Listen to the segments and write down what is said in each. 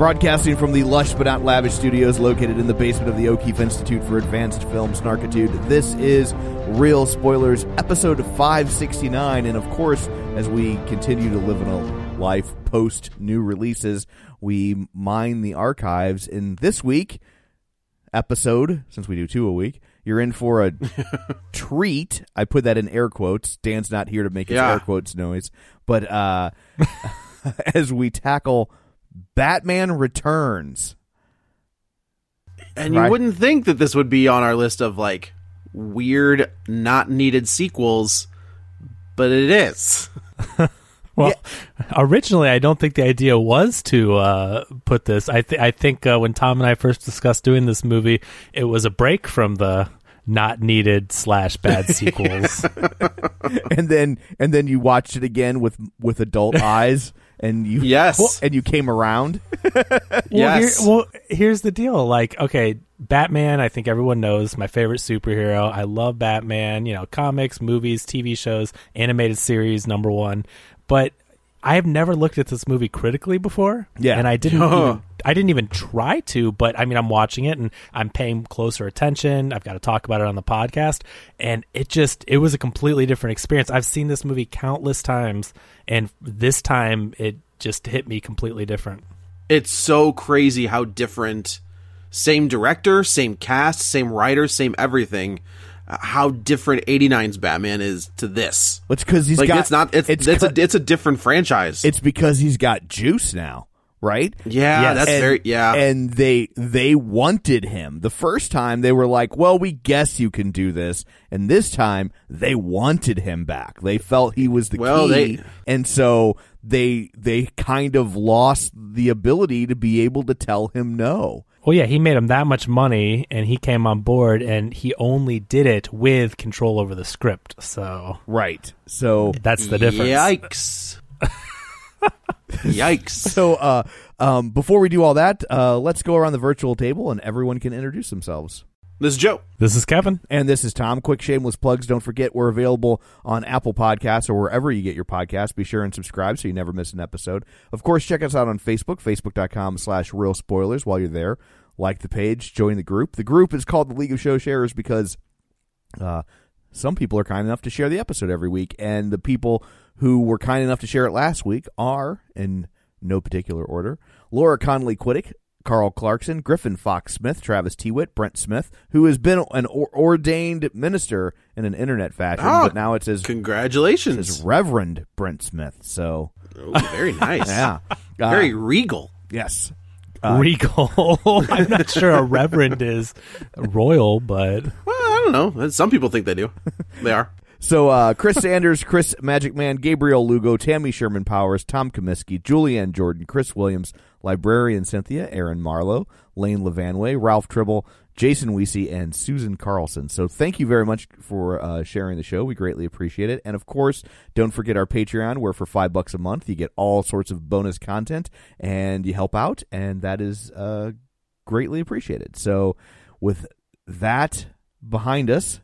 Broadcasting from the lush but not lavish studios located in the basement of the O'Keefe Institute for Advanced Film Snarkitude, this is Real Spoilers, episode 569. And of course, as we continue to live in a life post new releases, we mine the archives. In this week episode, since we do two a week, you're in for a treat. I put that in air quotes. Dan's not here to make his Yeah. air quotes noise. But uh, as we tackle Batman Returns. And you Right. wouldn't think that this would be on our list of like weird, not needed sequels, but it is. Well, originally, I don't think the idea was to uh, put this. I, th- I think uh, when Tom and I first discussed doing this movie, it was a break from the not needed slash bad sequels. and then and then you watched it again with with adult eyes and you Yes. and you came around Well, Yes. here- well, here's the deal. Like, okay, Batman, I think everyone knows my favorite superhero. I love Batman, you know, comics, movies, TV shows, animated series, number one. But I have never looked at this movie critically before. Yeah. And I didn't even I didn't even try to, but I mean I'm watching it and I'm paying closer attention. I've got to talk about it on the podcast. And it just it was a completely different experience. I've seen this movie countless times and this time it just hit me completely different. It's so crazy how different same director, same cast, same writer, same everything. Uh, How different 89's Batman is to this. it's because he's like got it's not it's it's, it's a it's a different franchise. it's because he's got juice now right yeah, Yes. that's and, very yeah. and they they wanted him the first time they were like well we guess you can do this and this time they wanted him back they felt he was the Well, key they- and so they they kind of lost the ability to be able to tell him no Well, yeah, he made him that much money, and he came on board, and he only did it with control over the script. So right so that's the difference. Yikes. Yikes. So, uh, um, before we do all that, uh, let's go around the virtual table and everyone can introduce themselves. This is Joe. This is Kevin. And this is Tom. Quick shameless plugs. Don't forget we're available on Apple Podcasts or wherever you get your podcasts. Be sure and subscribe so you never miss an episode. Of course, check us out on Facebook, facebook.com slash real spoilers while you're there. Like the page, join the group. The group is called the League of Show Sharers because uh, some people are kind enough to share the episode every week, and the people who were kind enough to share it last week are, in no particular order, Laura Connolly Quiddick, Carl Clarkson, Griffin Fox Smith, Travis Tewitt, Brent Smith, who has been an or- ordained minister in an internet fashion, Ah, but now it says, Congratulations. says Reverend Brent Smith. So, Oh, very nice. yeah. Uh, Very regal. Yes. Uh, Regal. I'm not sure a reverend is royal, but Well, I don't know. Some people think they do. They are. So uh, Chris Sanders, Chris Magic Man, Gabriel Lugo, Tammy Sherman Powers, Tom Comiskey, Julianne Jordan, Chris Williams, Librarian Cynthia, Aaron Marlowe, Lane Levanway, Ralph Tribble, Jason Weesey, and Susan Carlson. So thank you very much for uh, sharing the show. We greatly appreciate it. And of course, don't forget our Patreon, where for five bucks a month you get all sorts of bonus content and you help out, and that is uh, greatly appreciated. So with that behind us,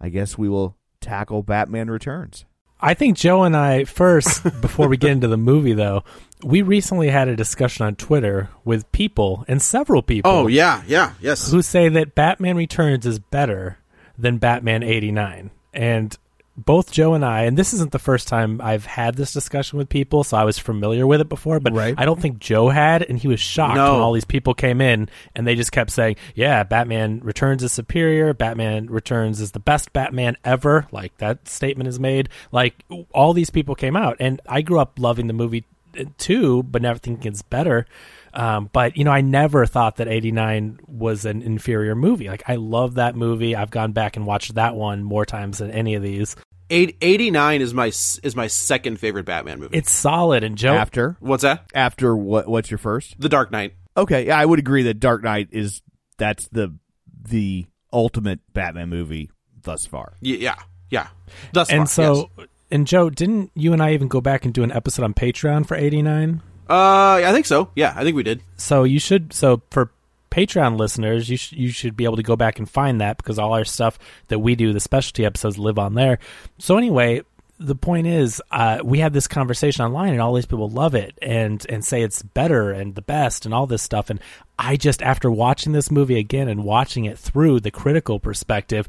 I guess we will tackle Batman Returns. I think Joe and I first, before we get into the movie, though, we recently had a discussion on Twitter with people and several people. Oh yeah, yeah, yes. who say that Batman Returns is better than Batman 89. And both Joe and I, and this isn't the first time I've had this discussion with people, so I was familiar with it before, but Right. I don't think Joe had, and he was shocked No. when all these people came in and they just kept saying, Yeah, Batman Returns is superior, Batman Returns is the best Batman ever. Like that statement is made. Like all these people came out, and I grew up loving the movie uh, too, but never thinking it's better. Um, but you know, I never thought that '89 was an inferior movie. Like I love that movie. I've gone back and watched that one more times than any of these. Eight, 89 is my is my second favorite Batman movie. It's solid. And Joe, After What's that? after what? What's your first? The Dark Knight. Okay, yeah, I would agree that Dark Knight is that's the the ultimate Batman movie thus far. Y- Yeah, yeah. Thus and far, so, yes. and Joe, didn't you and I even go back and do an episode on Patreon for '89? uh, I think so. Yeah, I think we did. So you should. So for Patreon listeners, you sh- you should be able to go back and find that because all our stuff that we do, the specialty episodes, live on there. So anyway, the point is, uh, we had this conversation online, and all these people love it and and say it's better and the best and all this stuff. And I just, after watching this movie again and watching it through the critical perspective.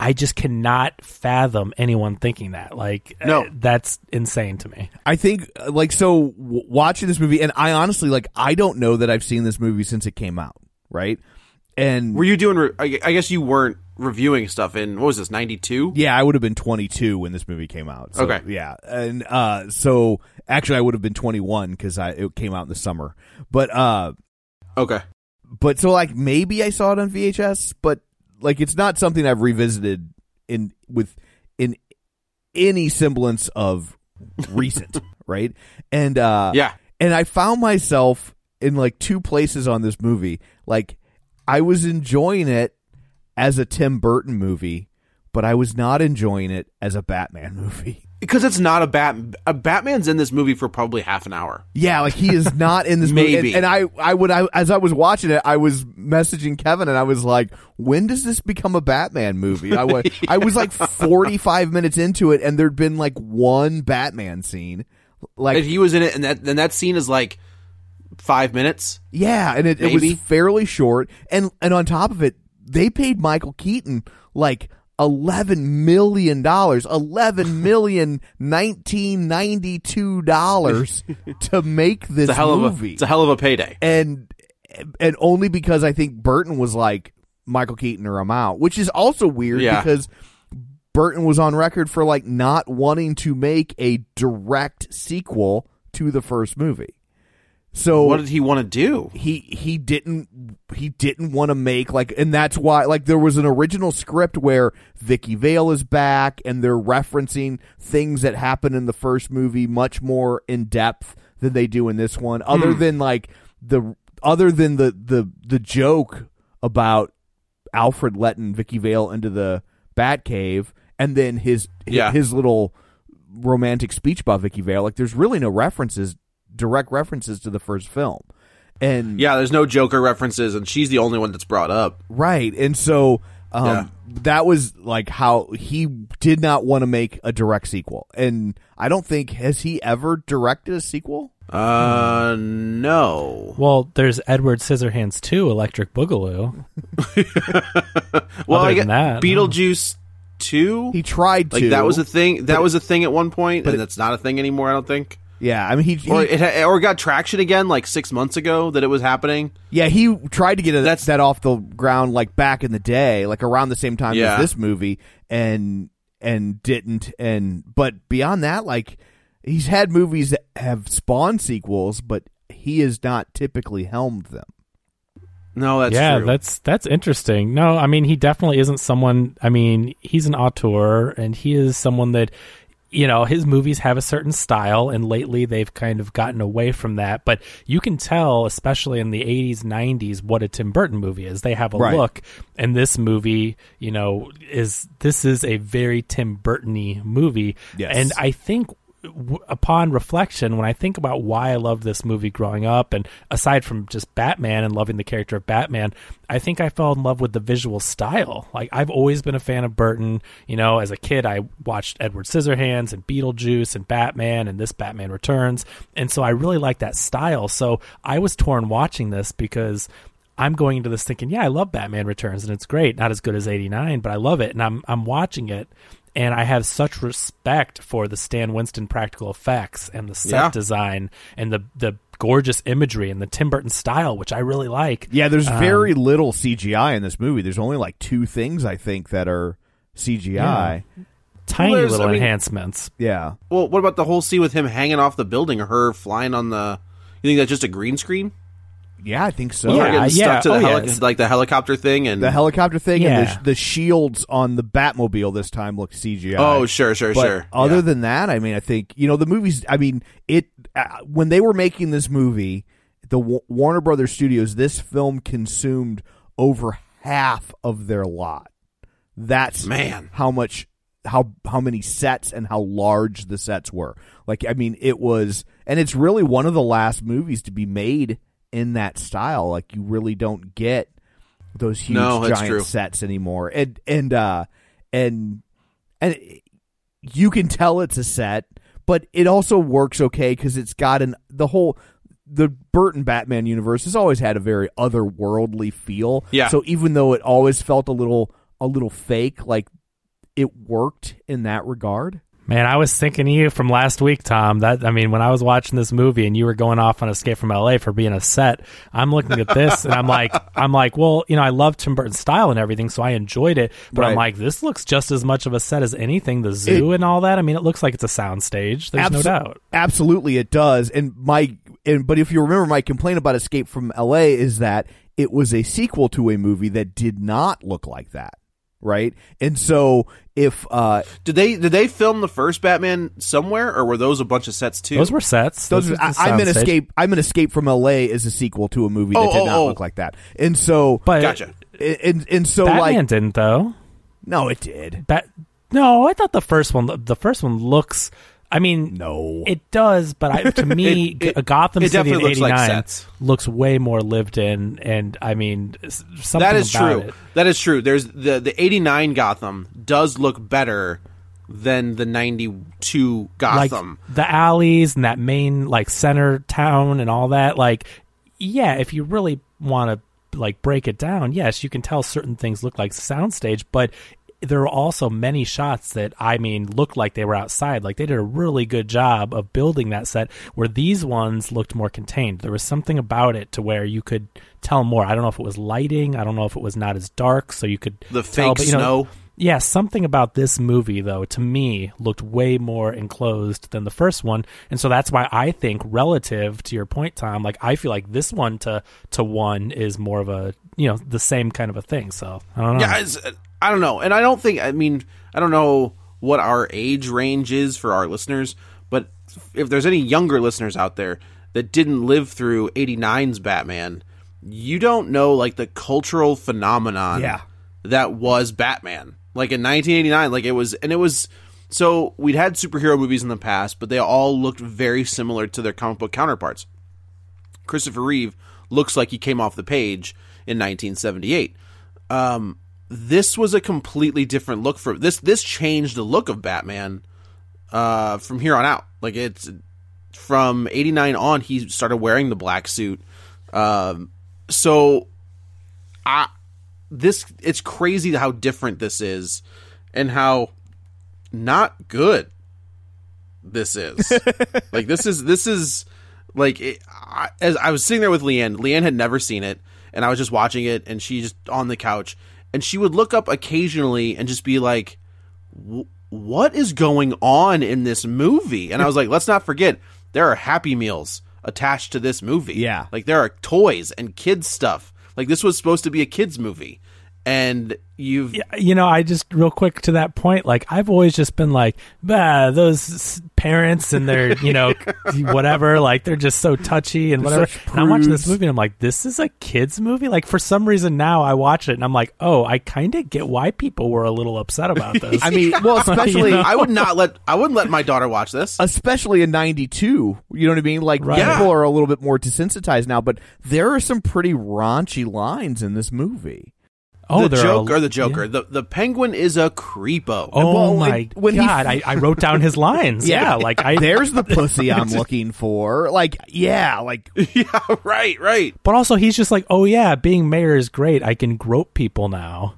I just cannot fathom anyone thinking that. Like, No. uh, that's insane to me. I think uh, like so w- watching this movie, and I honestly like I don't know that I've seen this movie since it came out, right? And Were you doing? Re- I I guess you weren't reviewing stuff in what was this? Ninety two. Yeah, I would have been 22 when this movie came out. So, Okay. Yeah, and uh, so actually, I would have been 21 because I it came out in the summer. But uh, Okay. but so like maybe I saw it on VHS, but like it's not something I've revisited in with in any semblance of recent, right? And uh, Yeah. and I found myself in like two places on this movie. Like I was enjoying it as a Tim Burton movie, but I was not enjoying it as a Batman movie. Because it's not a bat. A Batman's in this movie for probably half an hour. Yeah, like he is not in this movie. Maybe. And, and I, I would, I, as I was watching it, I was messaging Kevin, and I was like, "When does this become a Batman movie?" I was, I was like forty five minutes into it, and there'd been like one Batman scene. Like And he was in it, and that and that scene is like five minutes. Yeah, and it, it was fairly short, and and on top of it, they paid Michael Keaton like eleven million dollars, eleven million nineteen ninety two dollars to make this It's a hell of a. movie, It's a hell of a payday. and and only because I think Burton was like Michael Keaton or I'm out, which is also weird Yeah. because Burton was on record for like not wanting to make a direct sequel to the first movie. So What did he want to do? he he didn't he didn't want to make like and that's why like there was an original script where Vicky Vale is back and they're referencing things that happened in the first movie much more in depth than they do in this one other Hmm. than like the other than the the the joke about Alfred letting Vicky Vale into the Batcave and then his Yeah. his little romantic speech about Vicky Vale like there's really no references direct references to the first film and Yeah, there's no Joker references, and she's the only one that's brought up. right and so um Yeah. that was like how he did not want to make a direct sequel and I don't think has he ever directed a sequel Uh, no. Well, there's Edward Scissorhands 2, Electric Boogaloo. Well, Other I than get that, Beetlejuice two. he tried like to that was a thing. That but- was a thing at one point, but and it- that's not a thing anymore. I don't think. Yeah I mean he, he Or it or got traction again like six months ago that it was happening. Yeah, he tried to get it, That's- that off the ground like back in the day, like around the same time Yeah. as this movie, and and didn't. And but beyond that, like he's had movies that have spawned sequels, but he has not typically helmed them. No, that's yeah, true. that's that's interesting. No, I mean he definitely isn't someone. I mean he's an auteur, and he is someone that you know his movies have a certain style, and lately they've kind of gotten away from that. But you can tell, especially in the '80s, '90s, what a Tim Burton movie is. They have a Right. look, and this movie, you know, is this is a very Tim Burton-y movie, Yes. and I think w- upon reflection, when I think about why I loved this movie growing up, and aside from just Batman and loving the character of Batman, I think I fell in love with the visual style. Like I've always been a fan of Burton. You know, as a kid, I watched Edward Scissorhands and Beetlejuice and Batman and this Batman Returns, and so I really like that style. So I was torn watching this because. I'm going into this thinking, yeah, I love Batman Returns and it's great. Not as good as 89, but I love it and I'm I'm watching it and I have such respect for the Stan Winston practical effects and the set Yeah. design and the the gorgeous imagery and the Tim Burton style, which I really like. Yeah, there's Um, very little CGI in this movie. There's only like two things I think that are CGI. tiny Well, little I mean- enhancements. Yeah. well, what about the whole scene with him hanging off the building or her flying on the? You think that's just a green screen? Yeah, I think so. Her Yeah, getting yeah. stuck to the Oh, heli- it's- like the helicopter thing and The helicopter thing and Yeah. the, the shields on the Batmobile this time look CGI. Oh, sure, sure, But sure. Other Yeah. than that, I mean, I think you know the movies. I mean, it uh, when they were making this movie, the Wa- Warner Brothers Studios, this film consumed over half of their lot. That's Man. how much how how many sets and how large the sets were. Like, I mean, it was, and it's really one of the last movies to be made in that style. Like, you really don't get those huge No, giant true. sets anymore. And and uh and and you can tell it's a set, but it also works okay because it's got an the whole the Burton Batman universe has always had a very otherworldly feel. Yeah. So even though it always felt a little a little fake, like it worked in that regard. Man, I was thinking of you from last week, Tom. That I mean, when I was watching this movie and you were going off on Escape from LA for being a set, I'm looking at this and I'm like, I'm like, well, you know, I love Tim Burton's style and everything, so I enjoyed it. But I'm like, this looks just as much of a set as anything. The zoo It- and all that. I mean, it looks like it's a sound stage. There's no doubt. Absolutely, it does. And my and but if you remember, my complaint about Escape from L.A. is that it was a sequel to a movie that did not look like that, right? And so if uh, Did they did they film the first Batman somewhere, or were those a bunch of sets too? Those were sets. those, This I, was I'm in soundstage. Escape, I'm in Escape from L.A. is a sequel to a movie that Oh, did oh, not oh. look like that, and so But Gotcha. and and so Batman like didn't though. no, it did. Bat- no, I thought the first one. The first one looks. I mean, No. it does. But I, to me, It- it- Gotham it City in definitely looks like '89 looks way more lived in, and I mean, something that is true. That is true. There's the the '89 Gotham does look better than the '92 Gotham. Like the alleys and that main like center town and all that. Like, yeah, if you really want to like break it down, yes, you can tell certain things look like soundstage, but there are also many shots that I mean looked like they were outside. Like they did a really good job of building that set where these ones looked more contained. There was something about it to where you could tell more. I don't know if it was lighting, I don't know if it was not as dark so you could The tell, fake but, you know, snow. yeah, something about this movie, though, to me, looked way more enclosed than the first one, and so that's why I think, relative to your point, Tom, like I feel like this one to to one is more of a you know the same kind of a thing. So I don't know. Yeah, I don't know, and I don't think. I mean, I don't know what our age range is for our listeners, but if there's any younger listeners out there that didn't live through '89's Batman, you don't know like the cultural phenomenon Yeah. that was Batman. Like in 1989, like it was, and it was. So we'd had superhero movies in the past, but they all looked very similar to their comic book counterparts. Christopher Reeve looks like he came off the page in 1978. Um, this was a completely different look for this. This changed the look of Batman uh, from here on out. Like it's from '89 on, he started wearing the black suit. Um, so, I this it's crazy how different this is, and how not good this is. like this is this is like it, I, as I was sitting there with Leanne. Leanne had never seen it, and I was just watching it, and she just on the couch, and she would look up occasionally and just be like, "What is going on in this movie?" And I was like, "Let's not forget there are Happy Meals." attached to this movie. Yeah. like there are toys and kids stuff. Like this was supposed to be a kids movie, and you've you know, I just real quick to that point, like I've always just been like, bah, those parents and their, you know, whatever, like they're just so touchy and They're whatever. And I'm watching this movie and I'm like, this is a kids movie. Like for some reason now I watch it and I'm like, oh, I kind of get why people were a little upset about this. I mean, well, especially know? I would not let I wouldn't let my daughter watch this. especially in 92 you know what i mean like Right. people Yeah. are a little bit more desensitized now but there are some pretty raunchy lines in this movie oh, the there Joker, are a- the Joker, yeah. the the Penguin is a creepo. Oh Well, my when he- god! I, I wrote down his lines. yeah, like I. there's the pussy i'm looking for like yeah like yeah, right, right. But also, he's just like, oh yeah, being mayor is great. I can grope people now.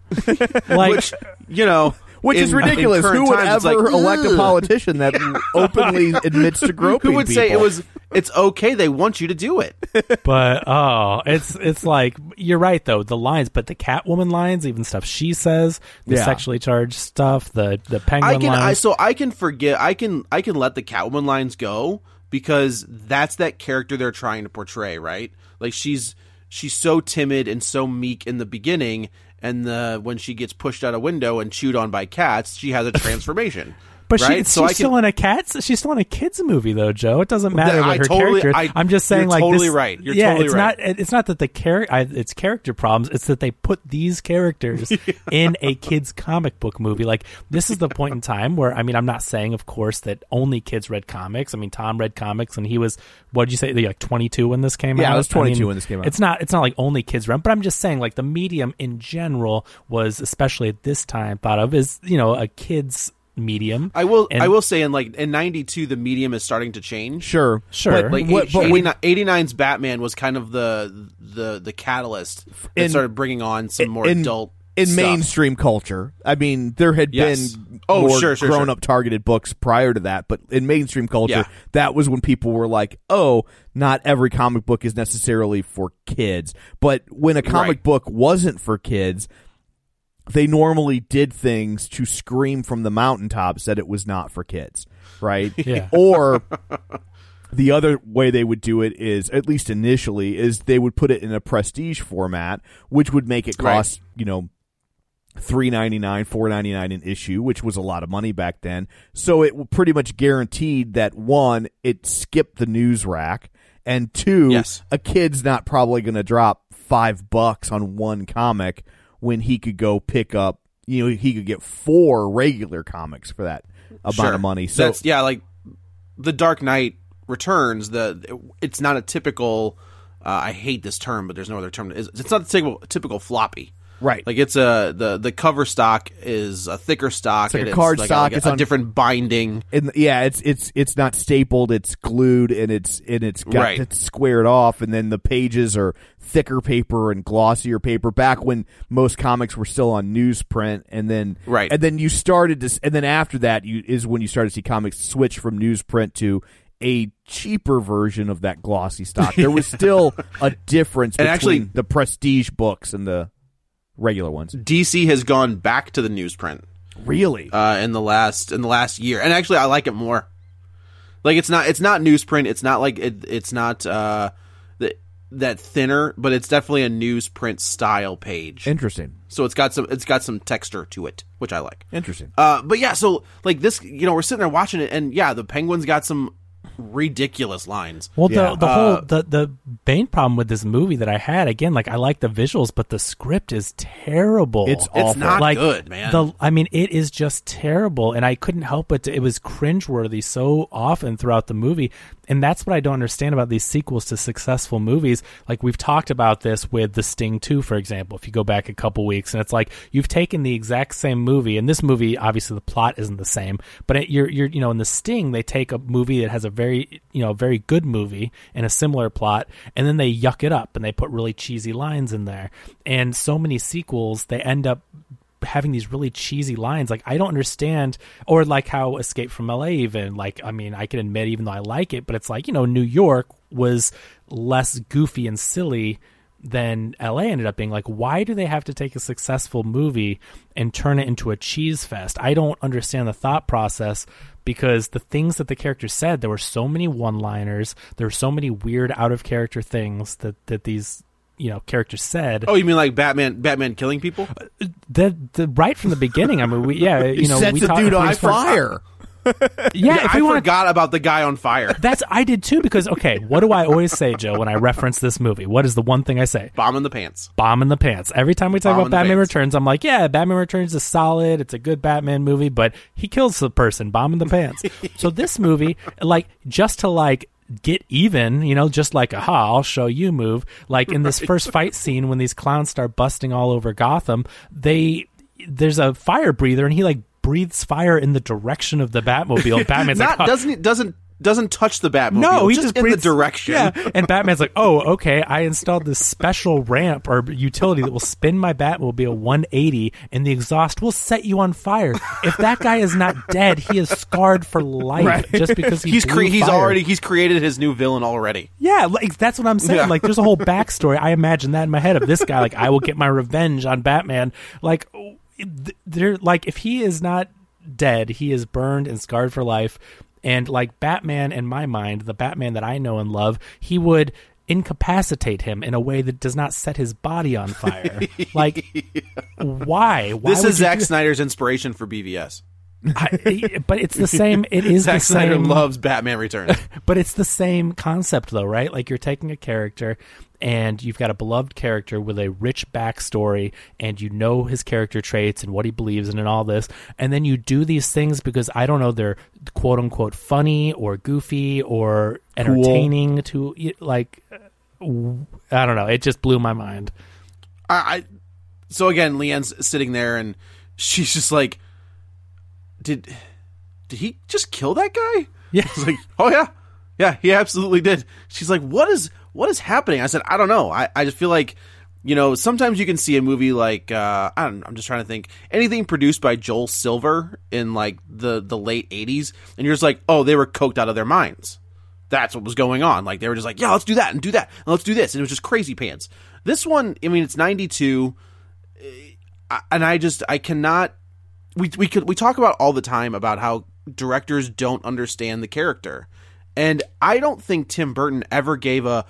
like, Which you know, which is in- in ridiculous who would times, ever like, elect a politician that openly admits to groping Who would say it was? It's okay. They want you to do it. but oh, it's it's like you're right though. The lines, but the Catwoman lines, even stuff she says, the Yeah. sexually charged stuff, the the penguin I can. I lines. so I can forget. I can. I can let the Catwoman lines go because that's that character they're trying to portray, right? Like she's she's so timid and so meek in the beginning, and the when she gets pushed out a window and chewed on by cats, she has a transformation. But right? she, so I she's can, still in a cat's. She's still in a kids movie though, Joe. It doesn't matter I what her totally- character. I- I'm just saying, you're like totally this- right. You're yeah, totally it's right. not. It's not that the character. It's character problems. It's that they put these characters in a kids comic book movie. Like this is the point in time where I mean, I'm not saying, of course, that only kids read comics. I mean, Tom read comics, and he was what did you say? Like 22 when this came out. Yeah, I was 22 mean, when this came out. It's not. It's not like only kids read, but I'm just saying, like the medium in general was, especially at this time, thought of as you know a kids medium. I will. And- I will say in like in '92, the medium is starting to change. sure Sure. but, Like what, but 89 89's Batman was kind of the the the catalyst that In- started bringing on some more in, adult in stuff. mainstream culture. I mean, there had Yes. been Oh, more sure, sure, grown sure. up targeted books prior to that, but in mainstream culture, Yeah. that was when people were like, "Oh, not every comic book is necessarily for kids." But when a comic Right. book wasn't for kids, they normally did things to scream from the mountaintops that it was not for kids, right? Yeah. Or the other way they would do it is, at least initially, is they would put it in a prestige format, which would make it Right. cost, you know, three ninety nine, four ninety nine an issue, which was a lot of money back then. So it pretty much guaranteed that one, it skipped the news rack, and two, Yes. a kid's not probably going to drop five bucks on one comic when he could go pick up. You know, he could get four regular comics for that amount Sure. of money. So that's yeah, like the Dark Knight Returns. The it's not a typical. Uh, I hate this term, but there's no other term. It's it's not a typical, typical floppy. Right. Like it's a the the cover stock is a thicker stock. It's like a card like stock, like a, it's a on- different binding. and yeah, it's it's it's not stapled. It's glued, and it's and it's got Right. it's squared off, and then the pages are thicker paper and glossier paper. Back when most comics were still on newsprint, and then Right. and then you started to, s- and then after that, you is when you started to see comics switch from newsprint to a cheaper version of that glossy stock. There was still a difference between actually- the prestige books and the regular ones. DC has gone back to the newsprint. Really? uh, in the last in the last year, and actually I like it more. Like it's not it's not newsprint. It's not like it, it's not uh, the, that thinner, but it's definitely a newsprint style page. Interesting. so it's got some it's got some texture to it, which I like. Interesting. Uh, but yeah, so like this, you know, we're sitting there watching it, and yeah, the Penguins got some ridiculous lines. Well, Yeah. the the Uh, whole the the main problem with this movie that I had again, like I like the visuals, but the script is terrible. It's It's awful. not like good, man. The I mean, it is just terrible, and I couldn't help but to, it was cringeworthy so often throughout the movie, and that's what I don't understand about these sequels to successful movies. Like we've talked about this with The Sting Two, for example. If you go back a couple weeks, and it's like you've taken the exact same movie, and this movie obviously the plot isn't the same, but it, you're you're you know in The Sting they take a movie that has a very you know very good movie and a similar plot, and then they yuck it up and they put really cheesy lines in there, and so many sequels they end up having these really cheesy lines like i don't understand or like how escape from la even like i mean i can admit even though i like it but it's like you know new york was less goofy and silly than LA ended up being. Like, why do they have to take a successful movie and turn it into a cheese fest? I don't understand the thought process because the things that the characters said, there were so many one liners, there were so many weird out of character things that, that these you know characters said Oh, you mean like Batman? Batman killing people? Uh, the, the right from the beginning i mean we yeah you know sets we the talked- dude if we on fire. yeah, if I we want forgot about the guy on fire. that's i did too because okay what do i always say joe when i reference this movie what is the one thing i say Bomb in the pants. bomb in the pants. Every time we talk Bomb about Batman pants. Returns, I'm like, yeah, Batman Returns is solid. It's a good Batman movie, but he kills the person. Bomb in the pants. so this movie, like, just to like get even, you know, just like aha, I'll show you move. Like in this first fight scene when these clowns start busting all over Gotham, they there's a fire breather and he like breathes fire in the direction of the Batmobile. Batman's Not like, "Oh, doesn't doesn't doesn't touch the Batmobile. no, he just, just, in the direction. Yeah, and Batman's like, "Oh, okay. I installed this special ramp or utility that will spin my Batmobile 180, and the exhaust will set you on fire. If that guy is not dead, he is scarred for life just because he he's cre- he's already he's created his new villain already. Yeah, like that's what I'm saying. Yeah. Like, there's a whole backstory. I imagine that in my head of this guy. Like, I will get my revenge on Batman. Like, th- they're like, if he is not dead, he is burned and scarred for life. And like Batman, in my mind, the Batman that I know and love, he would incapacitate him in a way that does not set his body on fire. like, why? Why This is Zack Snyder's inspiration for BVS. I, but it's the same. It is Zack the Snyder loves Batman Returns. But it's the same concept, though, right? Like you're taking a character and you've got a beloved character with a rich backstory and you know his character traits and what he believes in and all this. And then you do these things because I don't know, they're quote unquote funny or goofy or entertaining to like, i don't know. It just blew my mind. I, I so again, Leanne's sitting there and she's just like, did did he just kill that guy? Yeah. Like, oh yeah, yeah, he absolutely did. She's like, what is what is happening? I said, I don't know. I I just feel like. You know, sometimes you can see a movie like uh, I don't. I'm just trying to think anything produced by Joel Silver in like the the late '80s, and you're just like, oh, they were coked out of their minds. That's what was going on. Like they were just like, yeah, let's do that and do that and let's do this, and it was just crazy pants. This one, I mean, it's '92 and I just I cannot we we could we talk about all the time about how directors don't understand the character. And I don't think Tim Burton ever gave a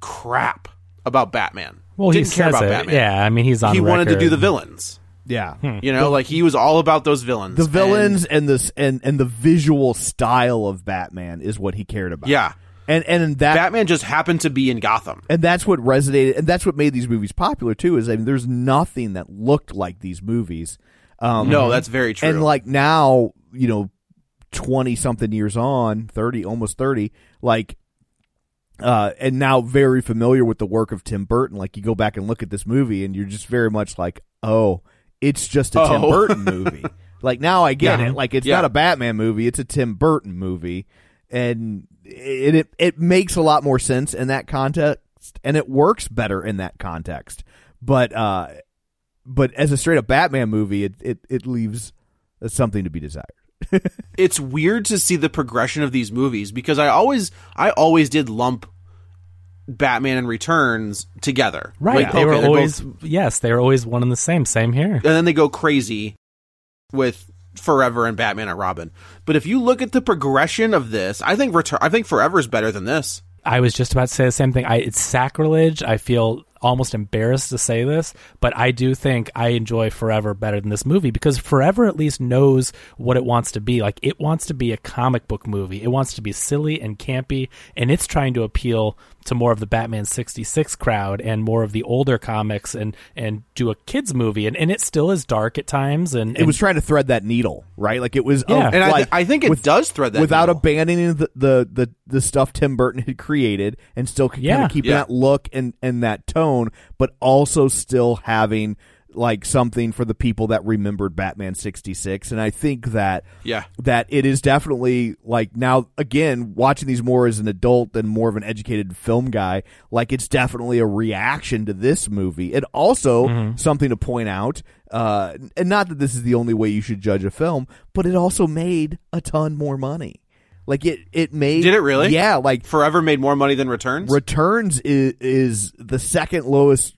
crap about Batman. Well, Didn't he care says about it. Batman. Yeah, I mean, he's on He wanted to do the villains. Yeah. You know, like he was all about those villains. The villains And- and, this and and the visual style of Batman is what he cared about. yeah. And and that Batman just happened to be in Gotham. and that's what resonated and that's what made these movies popular too is I mean there's nothing that looked like these movies. Um No, that's very true. And like now, you know, 20 something years on, 30 almost 30, like uh and now very familiar with the work of Tim Burton, like you go back and look at this movie and you're just very much like, "Oh, it's just a Tim Oh. Burton movie." like now I get Yeah. it. Like it's Yeah. not a Batman movie, it's a Tim Burton movie. And it, it it makes a lot more sense in that context and it works better in that context. But uh but as a straight up Batman movie, it it, it leaves something to be desired. it's weird to see the progression of these movies because I always I always did lump Batman and Returns together. Right. Like, they okay, were always, both- yes, they were always one and the same. Same here. and then they go crazy with Forever and Batman and Robin. But if you look at the progression of this, I think Return I think Forever is better than this. I was just about to say the same thing. I, it's sacrilege. I feel almost embarrassed to say this, but I do think I enjoy Forever better than this movie because Forever at least knows what it wants to be. Like it wants to be a comic book movie. It wants to be silly and campy, and it's trying to appeal to more of the Batman 66 crowd and more of the older comics and and do a kids movie and, and it still is dark at times and, It was trying to thread that needle, right? Like it was, Yeah. uh, And I, th- I think it does thread that without needle. abandoning the, the the the stuff Tim Burton had created and still kind Yeah. of keeping Yeah. that look and and that tone, but also still having like something for the people that remembered Batman 66 and I think that Yeah. that it is definitely like now again watching these more as an adult and more of an educated film guy like it's definitely a reaction to this movie and also Mm-hmm. something to point out uh and not that this is the only way you should judge a film but it also made a ton more money Like it, it made. Did it really? Yeah, like Forever made more money than Returns. Returns is, is the second lowest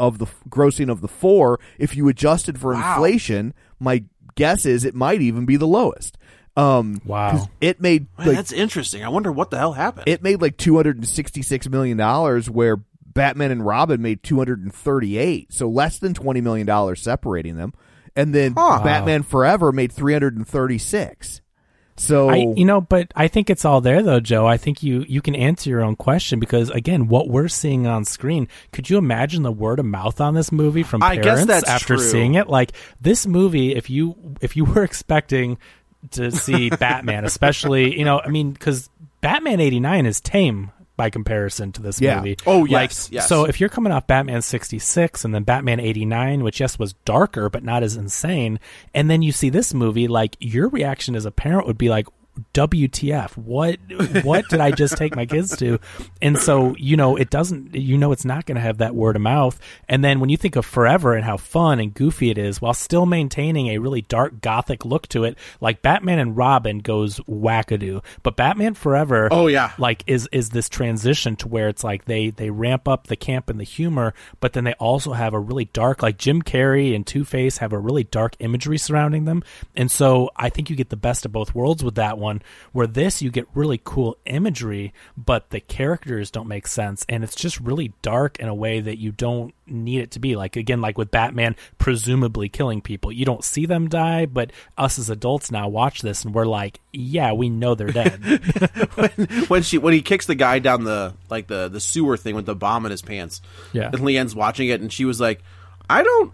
of the grossing of the four. If you adjusted for Wow. inflation, my guess is it might even be the lowest. Um, Wow. 'cause it made Man, like that's interesting. I wonder what the hell happened. it made like two hundred and sixty six million dollars, where Batman and Robin made two hundred and thirty eight, so less than twenty million dollars separating them, and then Huh. Batman Forever made three hundred and thirty six. So I, you know, but I think it's all there though, Joe. I think you you can answer your own question because again, what we're seeing on screen. Could you imagine the word of mouth on this movie from I parents after true. seeing it? Like this movie, if you if you were expecting to see Batman, especially you know, I mean, because Batman eighty nine is tame by comparison to this Yeah. movie. Oh, like, yes, yes. So if you're coming off Batman 66 and then Batman 89, which yes was darker but not as insane, and then you see this movie, like your reaction as a parent would be like, WTF? What what did I just take my kids to? And so you know it doesn't. You know it's not going to have that word of mouth. And then when you think of Forever and how fun and goofy it is, while still maintaining a really dark gothic look to it, like Batman and Robin goes wackadoo, but Batman Forever, Oh, yeah. like is is this transition to where it's like they they ramp up the camp and the humor, but then they also have a really dark like Jim Carrey and Two Face have a really dark imagery surrounding them, and so I think you get the best of both worlds with that one. Where this you get really cool imagery, but the characters don't make sense, and it's just really dark in a way that you don't need it to be. Like again, like with Batman presumably killing people, you don't see them die, but us as adults now watch this and we're like, yeah, we know they're dead. when she when he kicks the guy down the like the the sewer thing with the bomb in his pants. Yeah. And Leanne's watching it and she was like, I don't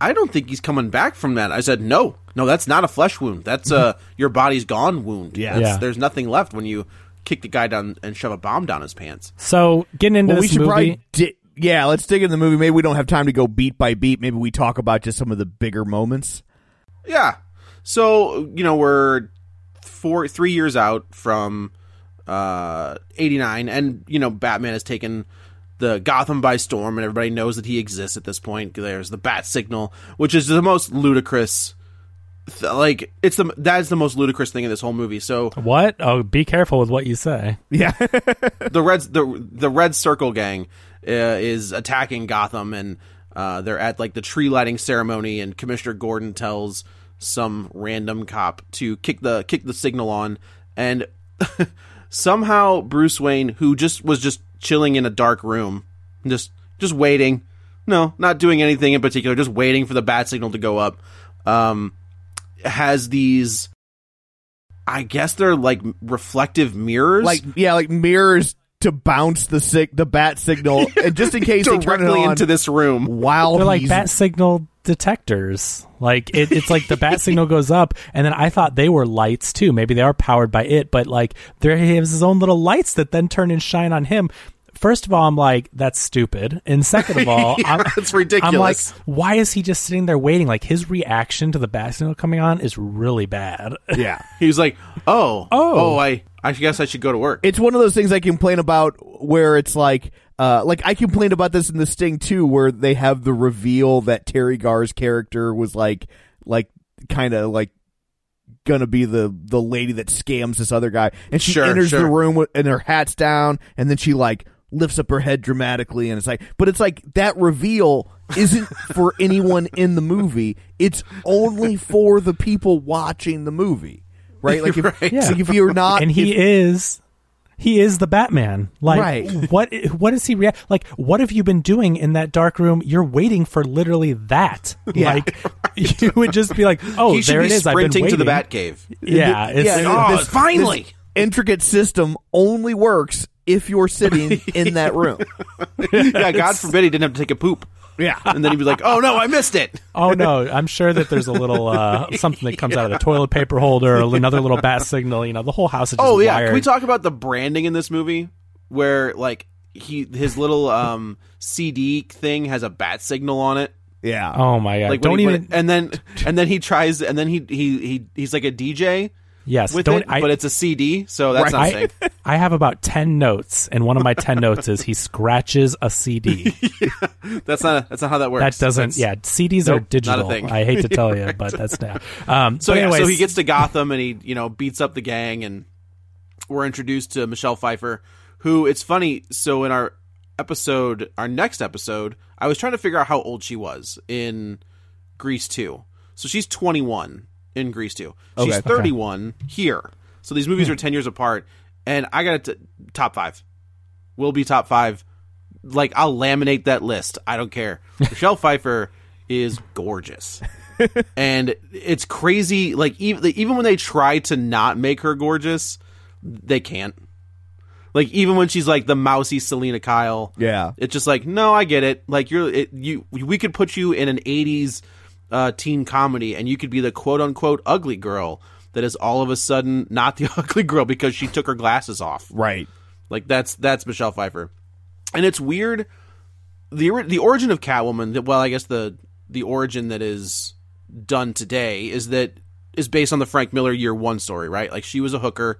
I don't think he's coming back from that. I said, No, no, that's not a flesh wound. That's a your body's gone wound. Yeah. That's- Yeah. There's nothing left when you kick the guy down and shove a bomb down his pants. So getting into well, we should movie, probably di- yeah, let's dig in the movie. Maybe we don't have time to go beat by beat. Maybe we talk about just some of the bigger moments. Yeah. So, you know, we're four three years out from uh 89 and you know Batman has taken the Gotham by storm and everybody knows that he exists at this point. There's the bat signal, which is the most ludicrous th- like it's the that's the most ludicrous thing in this whole movie. So what? Oh, be careful with what you say. Yeah, the Reds the the Red Circle gang uh, is attacking Gotham, and uh, they're at like the tree lighting ceremony, and Commissioner Gordon tells some random cop to kick the kick the signal on, and somehow Bruce Wayne, who just was just chilling in a dark room, just just waiting, no, not doing anything in particular, just waiting for the bat signal to go up, um, has these. I guess they're like reflective mirrors, like yeah, like mirrors to bounce the sig- the bat signal, and just in case they turn it directly on into this room. while They're like bat signal detectors. Like it, it's like the bat signal goes up, and then I thought they were lights too. Maybe they are powered by it, but like there he has his own little lights that then turn and shine on him. First of all, I'm like, that's stupid. And second of all, Yeah, I'm, it's ridiculous. I'm like, why is he just sitting there waiting? Like his reaction to the bat signal coming on is really bad. yeah. He was like, "Oh, Oh. oh, I, I guess I should go to work." It's one of those things I complain about where it's like, uh, like I complained about this in the Sting too, where they have the reveal that Teri Garr's character was like, like kind of like gonna be the the lady that scams this other guy, and she Sure, enters the room with, and her hat's down, and then she like lifts up her head dramatically, and it's like, but it's like that reveal isn't for anyone in the movie; it's only for the people watching the movie. Right, like if, Right. like if you're not, and he if- is he is the Batman. Like Right. what what does he react like what have you been doing in that dark room? You're waiting for literally that. Yeah. Like you would just be like, "Oh, he should there be it is. I've been sprinting to the. Batcave. Yeah, it's, yeah, oh, this- finally! this intricate system only works if you're sitting in that room. yeah, God forbid he didn't have to take a poop. Yeah. And then he'd be like, "Oh no, I missed it." Oh no, I'm sure that there's a little uh, something that comes out of the toilet paper holder or another little bat signal, you know, the whole house is just Oh yeah, wired. can we talk about the branding in this movie, where like he his little um CD thing has a bat signal on it. Yeah. Oh my god. Like don't even and then and then he tries and then he he he he's like a DJ Yes, with don't it, I, but it's a CD, so that's not I. I have about 10 notes and one of my 10 notes is he scratches a CD. That's not that's not how that works. That doesn't. That's- yeah, CDs are digital. thing. I hate to tell you, but that's now. Um, So yeah, so he gets to Gotham and he you know beats up the gang and we're introduced to Michelle Pfeiffer, who it's funny. So in our episode, our next episode, I was trying to figure out how old she was in Grease 2. So she's 21 in Grease 2. She's Okay. 31 here. So these movies hmm. are 10 years apart. And I got it to top five. Will be top five. Like, I'll laminate that list. I don't care. Michelle Pfeiffer is gorgeous. and it's crazy. Like, even, even when they try to not make her gorgeous, they can't. Like even when she's like the mousy Selina Kyle, Yeah. it's just like no, I get it. Like you're it, you, we could put you in an '80s uh, teen comedy, and you could be the quote unquote ugly girl that is all of a sudden not the ugly girl because she took her glasses off. Right. Like that's that's Michelle Pfeiffer, and it's weird. the The origin of Catwoman, that- well, I guess the the origin that is done today is that is based on the Frank Miller Year One story, right? Like she was a hooker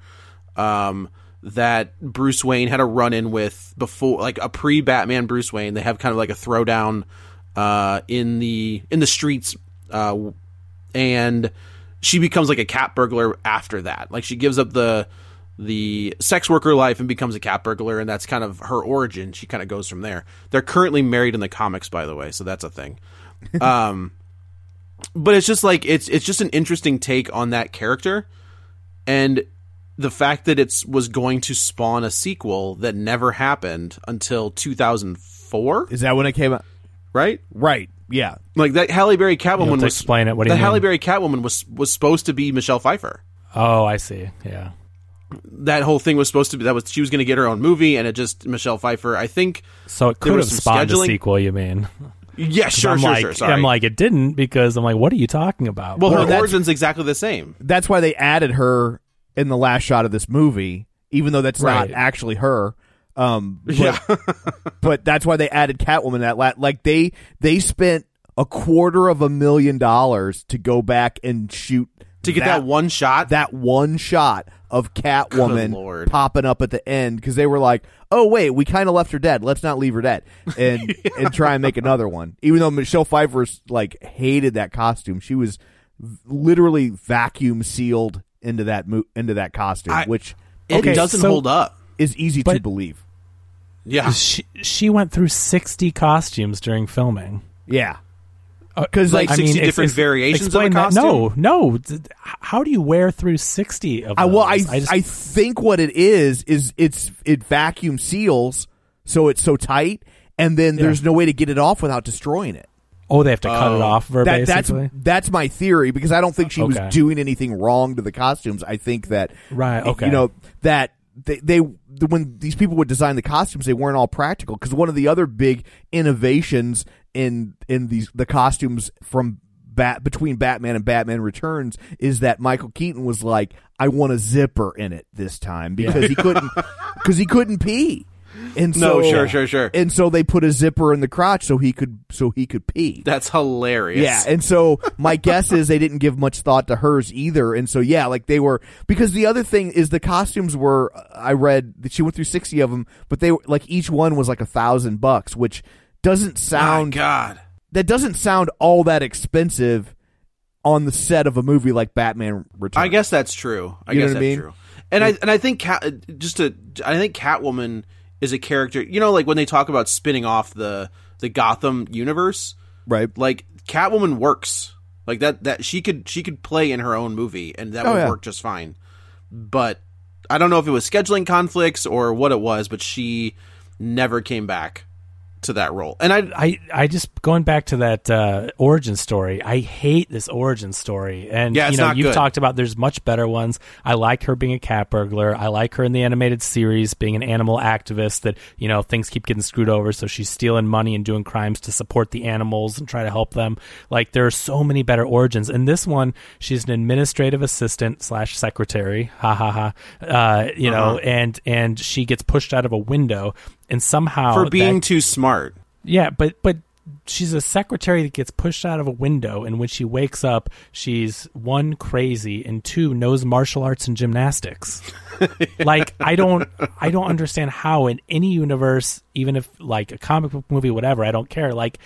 um, that Bruce Wayne had a run in with before, like a pre Batman Bruce Wayne. They have kind of like a throwdown uh, in the in the streets, uh, and she becomes like a cat burglar after that. Like she gives up the the sex worker life and becomes a cat burglar, and that's kind of her origin. She kind of goes from there. They're currently married in the comics, by the way, so that's a thing. um, but it's just like it's it's just an interesting take on that character, and the fact that it was going to spawn a sequel that never happened until 2004, Is that when it came out? Right? Right. Yeah. Like that Halle Berry Catwoman You'll have to was explain it. What do the you Halle mean? Berry Catwoman was was supposed to be Michelle Pfeiffer. Oh, I see. Yeah. That whole thing was supposed to be that was she was going to get her own movie, and it just Michelle Pfeiffer. I think. So it could have some spawned a sequel. You mean? Yeah, 'Cause sure, I'm sure, like, sure. Sorry. I'm like, it didn't because I'm like, what are you talking about? well, Well, her that's- origin's exactly the same. That's why they added her in the last shot of this movie, even though that's Right. not actually her. Um, but, Yeah. but that's why they added Catwoman. That la- like they they spent a quarter of a million dollars to go back and shoot To get that, one shot, that one shot of Catwoman popping up at the end because they were like, "Oh wait, we kind of left her dead. Let's not leave her dead and and try and make another one." Even though Michelle Pfeiffer's like hated that costume, she was literally vacuum sealed into that mo- into that costume, I- which it Okay, doesn't so- hold up. is easy to believe. Yeah, she she went through 60 costumes during filming. Yeah, Uh, because like like, I mean, 60 different ex- variations of a explain that. No, no. How do you wear through 60 of I those? well, I I, just- think what it is is it's it vacuum seals so it's so tight, and then there's no way to get it off without destroying it. oh, they have to cut it Oh. off. That, that's that's my theory because I don't think she Okay. was doing anything wrong to the costumes. I think that Right, okay. you know that they, they when these people would design the costumes, they weren't all practical because one of the other big innovations in in these the costumes from Bat between Batman and Batman Returns is that Michael Keaton was like, I want a zipper in it this time because he couldn't because he couldn't pee. And so, No, sure, sure, sure. And so they put a zipper in the crotch so he could so he could pee. that's hilarious. Yeah, and so my guess is they didn't give much thought to hers either, and so yeah, like they were because the other thing is the costumes were I read that she went through sixty of them, but they were like each one was like a thousand bucks, which doesn't My sound God. that doesn't sound all that expensive on the set of a movie like Batman Returns. I guess that's true. I You guess I that's mean? true. And I and I think Cat just to I think Catwoman is a character. You know, like when they talk about spinning off the the Gotham universe, right. like Catwoman works like that. That she could she could play in her own movie, and that Oh, would yeah. work just fine. But I don't know if it was scheduling conflicts or what it was, but she never came back to that role. And I I, I just going back to that uh, origin story. I hate this origin story, and Yeah, you know you've good. talked about there's much better ones. I like her being a cat burglar. I like her in the animated series being an animal activist. That you know things keep getting screwed over, so she's stealing money and doing crimes to support the animals and try to help them. Like there are so many better origins. In this one, she's an administrative assistant slash secretary. Ha ha ha. Uh, you Uh-huh. know, and and she gets pushed out of a window, and somehow for being that- too smart. yeah, but but she's a secretary that gets pushed out of a window, and when she wakes up, she's one crazy and two knows martial arts and gymnastics. like I don't I don't understand how in any universe, even if like a comic book movie, whatever, I don't care. Like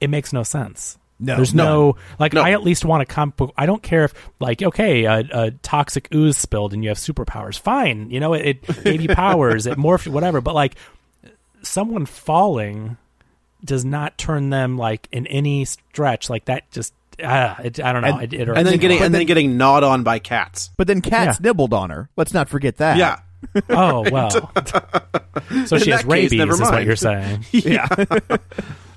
it makes no sense. No, There's no. no, like No. I at least want a comic book. I don't care if like okay, a, a toxic ooze spilled and you have superpowers. Fine, you know it, it gave you powers, it morphed, whatever. But like someone falling does not turn them like in any stretch like that. Just ah, it, I don't know. And- it, it and then getting me. and then getting gnawed on by cats. But then cats Yeah. nibbled on her. Let's not forget that. Yeah. oh well. so she has that case, rabies, never is what you're saying. Yeah.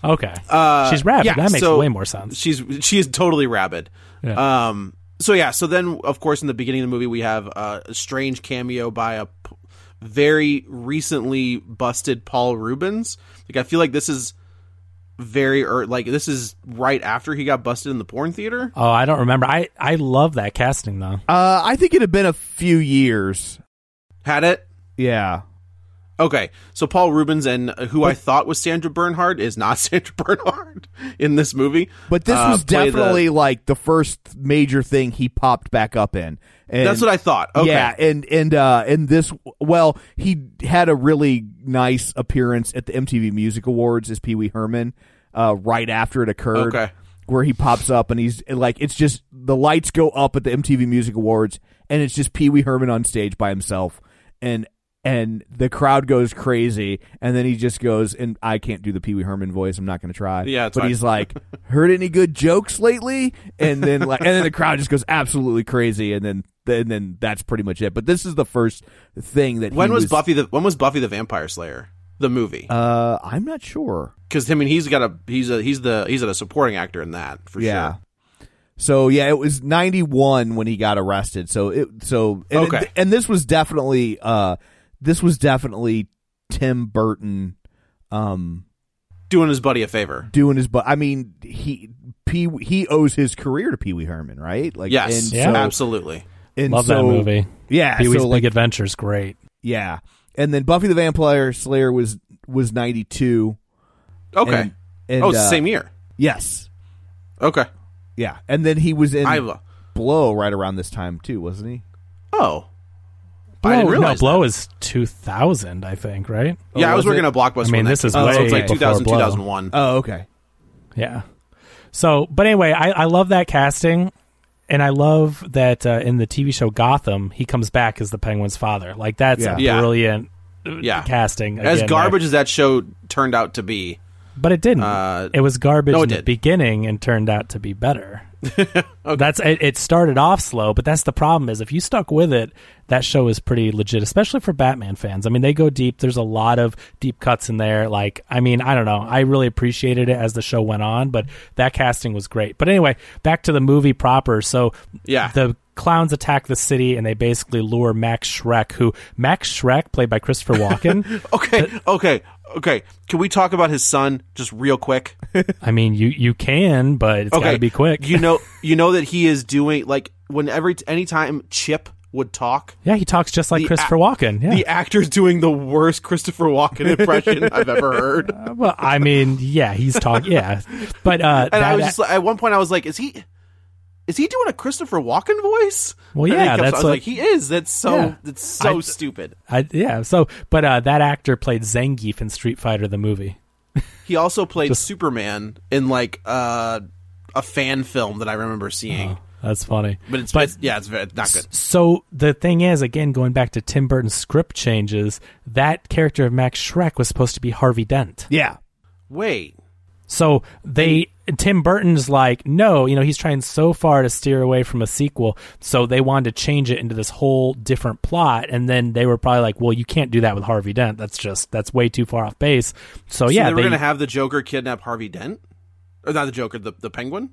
Okay, Uh, she's rabid. yeah, that makes so way more sense. She's she is totally rabid. Yeah. Um. So yeah. So then, of course, in the beginning of the movie, we have uh, a strange cameo by a p- very recently busted Paul Reubens. Like I feel like this is very or like this is right after he got busted in the porn theater. Oh, I don't remember. I I love that casting though. Uh, I think it had been a few years. Had it. Yeah. Okay, so Paul Reubens and uh, who I thought was Sandra Bernhard is not Sandra Bernhard in this movie. But this Uh, was play the- definitely like the first major thing he popped back up in. And That's what I thought. Okay. Yeah, and and uh and this well, he had a really nice appearance at the MTV Music Awards as Pee Wee Herman uh right after it occurred. Okay. Where he pops up and he's like it's just the lights go up at the MTV Music Awards and it's just Pee Wee Herman on stage by himself and and the crowd goes crazy and then he just goes and I can't do the Pee Wee Herman voice I'm not going to try Yeah, it's but fine. he's like heard any good jokes lately and then like and then the crowd just goes absolutely crazy and then and then that's pretty much it but this is the first thing that When he was, Buffy the When was Buffy the Vampire Slayer the movie? uh I'm not sure Because I mean, he's got a he's a he's the he's a supporting actor in that for yeah sure. so yeah it was 91 when he got arrested so it so and, Okay. and this was definitely uh this was definitely Tim Burton um Doing his buddy a favor. doing his but I mean he Pee he owes his career to Pee Wee Herman right like Yes, and Yeah. so, absolutely. and Love that movie. yeah Pee Wee's so like Big Adventure's great. Yeah, and then Buffy the Vampire Slayer was was ninety two. Okay. And, and, oh, it's the uh, same year. Yes. Okay. Yeah, and then he was in I lo- Blow right around this time too, wasn't he? Oh. Blow, I didn't no, realize. Blow that. is 2000, I think, right? Yeah, I was was working it? at Blockbuster. I mean, this is came way so it's like before 2000, Blow. 2001. Oh, okay. Yeah. So, but anyway, I, I love that casting, and I love that uh, in the TV show Gotham, he comes back as the Penguin's father. Like that's Yeah. a brilliant uh, Yeah. casting. as again, garbage as that show turned out to be. but it didn't. Uh, it was garbage no, it in the beginning and turned out to be better. That's it, it. Started off slow, but that's the problem. Is if you stuck with it, that show is pretty legit, especially for Batman fans. I mean, they go deep. There's a lot of deep cuts in there. Like, I mean, I don't know. I really appreciated it as the show went on, but that casting was great. But anyway, back to the movie proper. So Yeah. the clowns attack the city and they basically lure Max Shreck, who Max Shreck, played by Christopher Walken. Okay, okay, okay. Can we talk about his son just real quick? I mean, you you can, but it's got to be quick. You know, you know that he is doing like whenever anytime Chip would talk, yeah, he talks just like The Christopher a- Walken. Yeah. the actor's doing the worst Christopher Walken impression I've ever heard. Well, I mean, yeah, he's talking. Yeah, but uh, And I was just at one point, I was like, "Is he? Is he doing a Christopher Walken voice?" Well, yeah, that's I was what- like, "He is." That's so. Yeah. That's so I- stupid. I, yeah. So, but uh, that actor played Zangief in Street Fighter the movie. He also played Just- Superman in like uh, a fan film that I remember seeing. That's funny. But it's, But- it's yeah, it's very, not good. So the thing is, again, going back to Tim Burton's script changes, that character of Max Shreck was supposed to be Harvey Dent. Yeah. Wait, So they Tim Burton's like, no, you know, he's trying so far to steer away from a sequel. So they wanted to change it into this whole different plot, and then they were probably like, well, you can't do that with Harvey Dent. That's just that's way too far off base. So, so yeah, they were going to have the Joker kidnap Harvey Dent, or not the Joker, the the Penguin.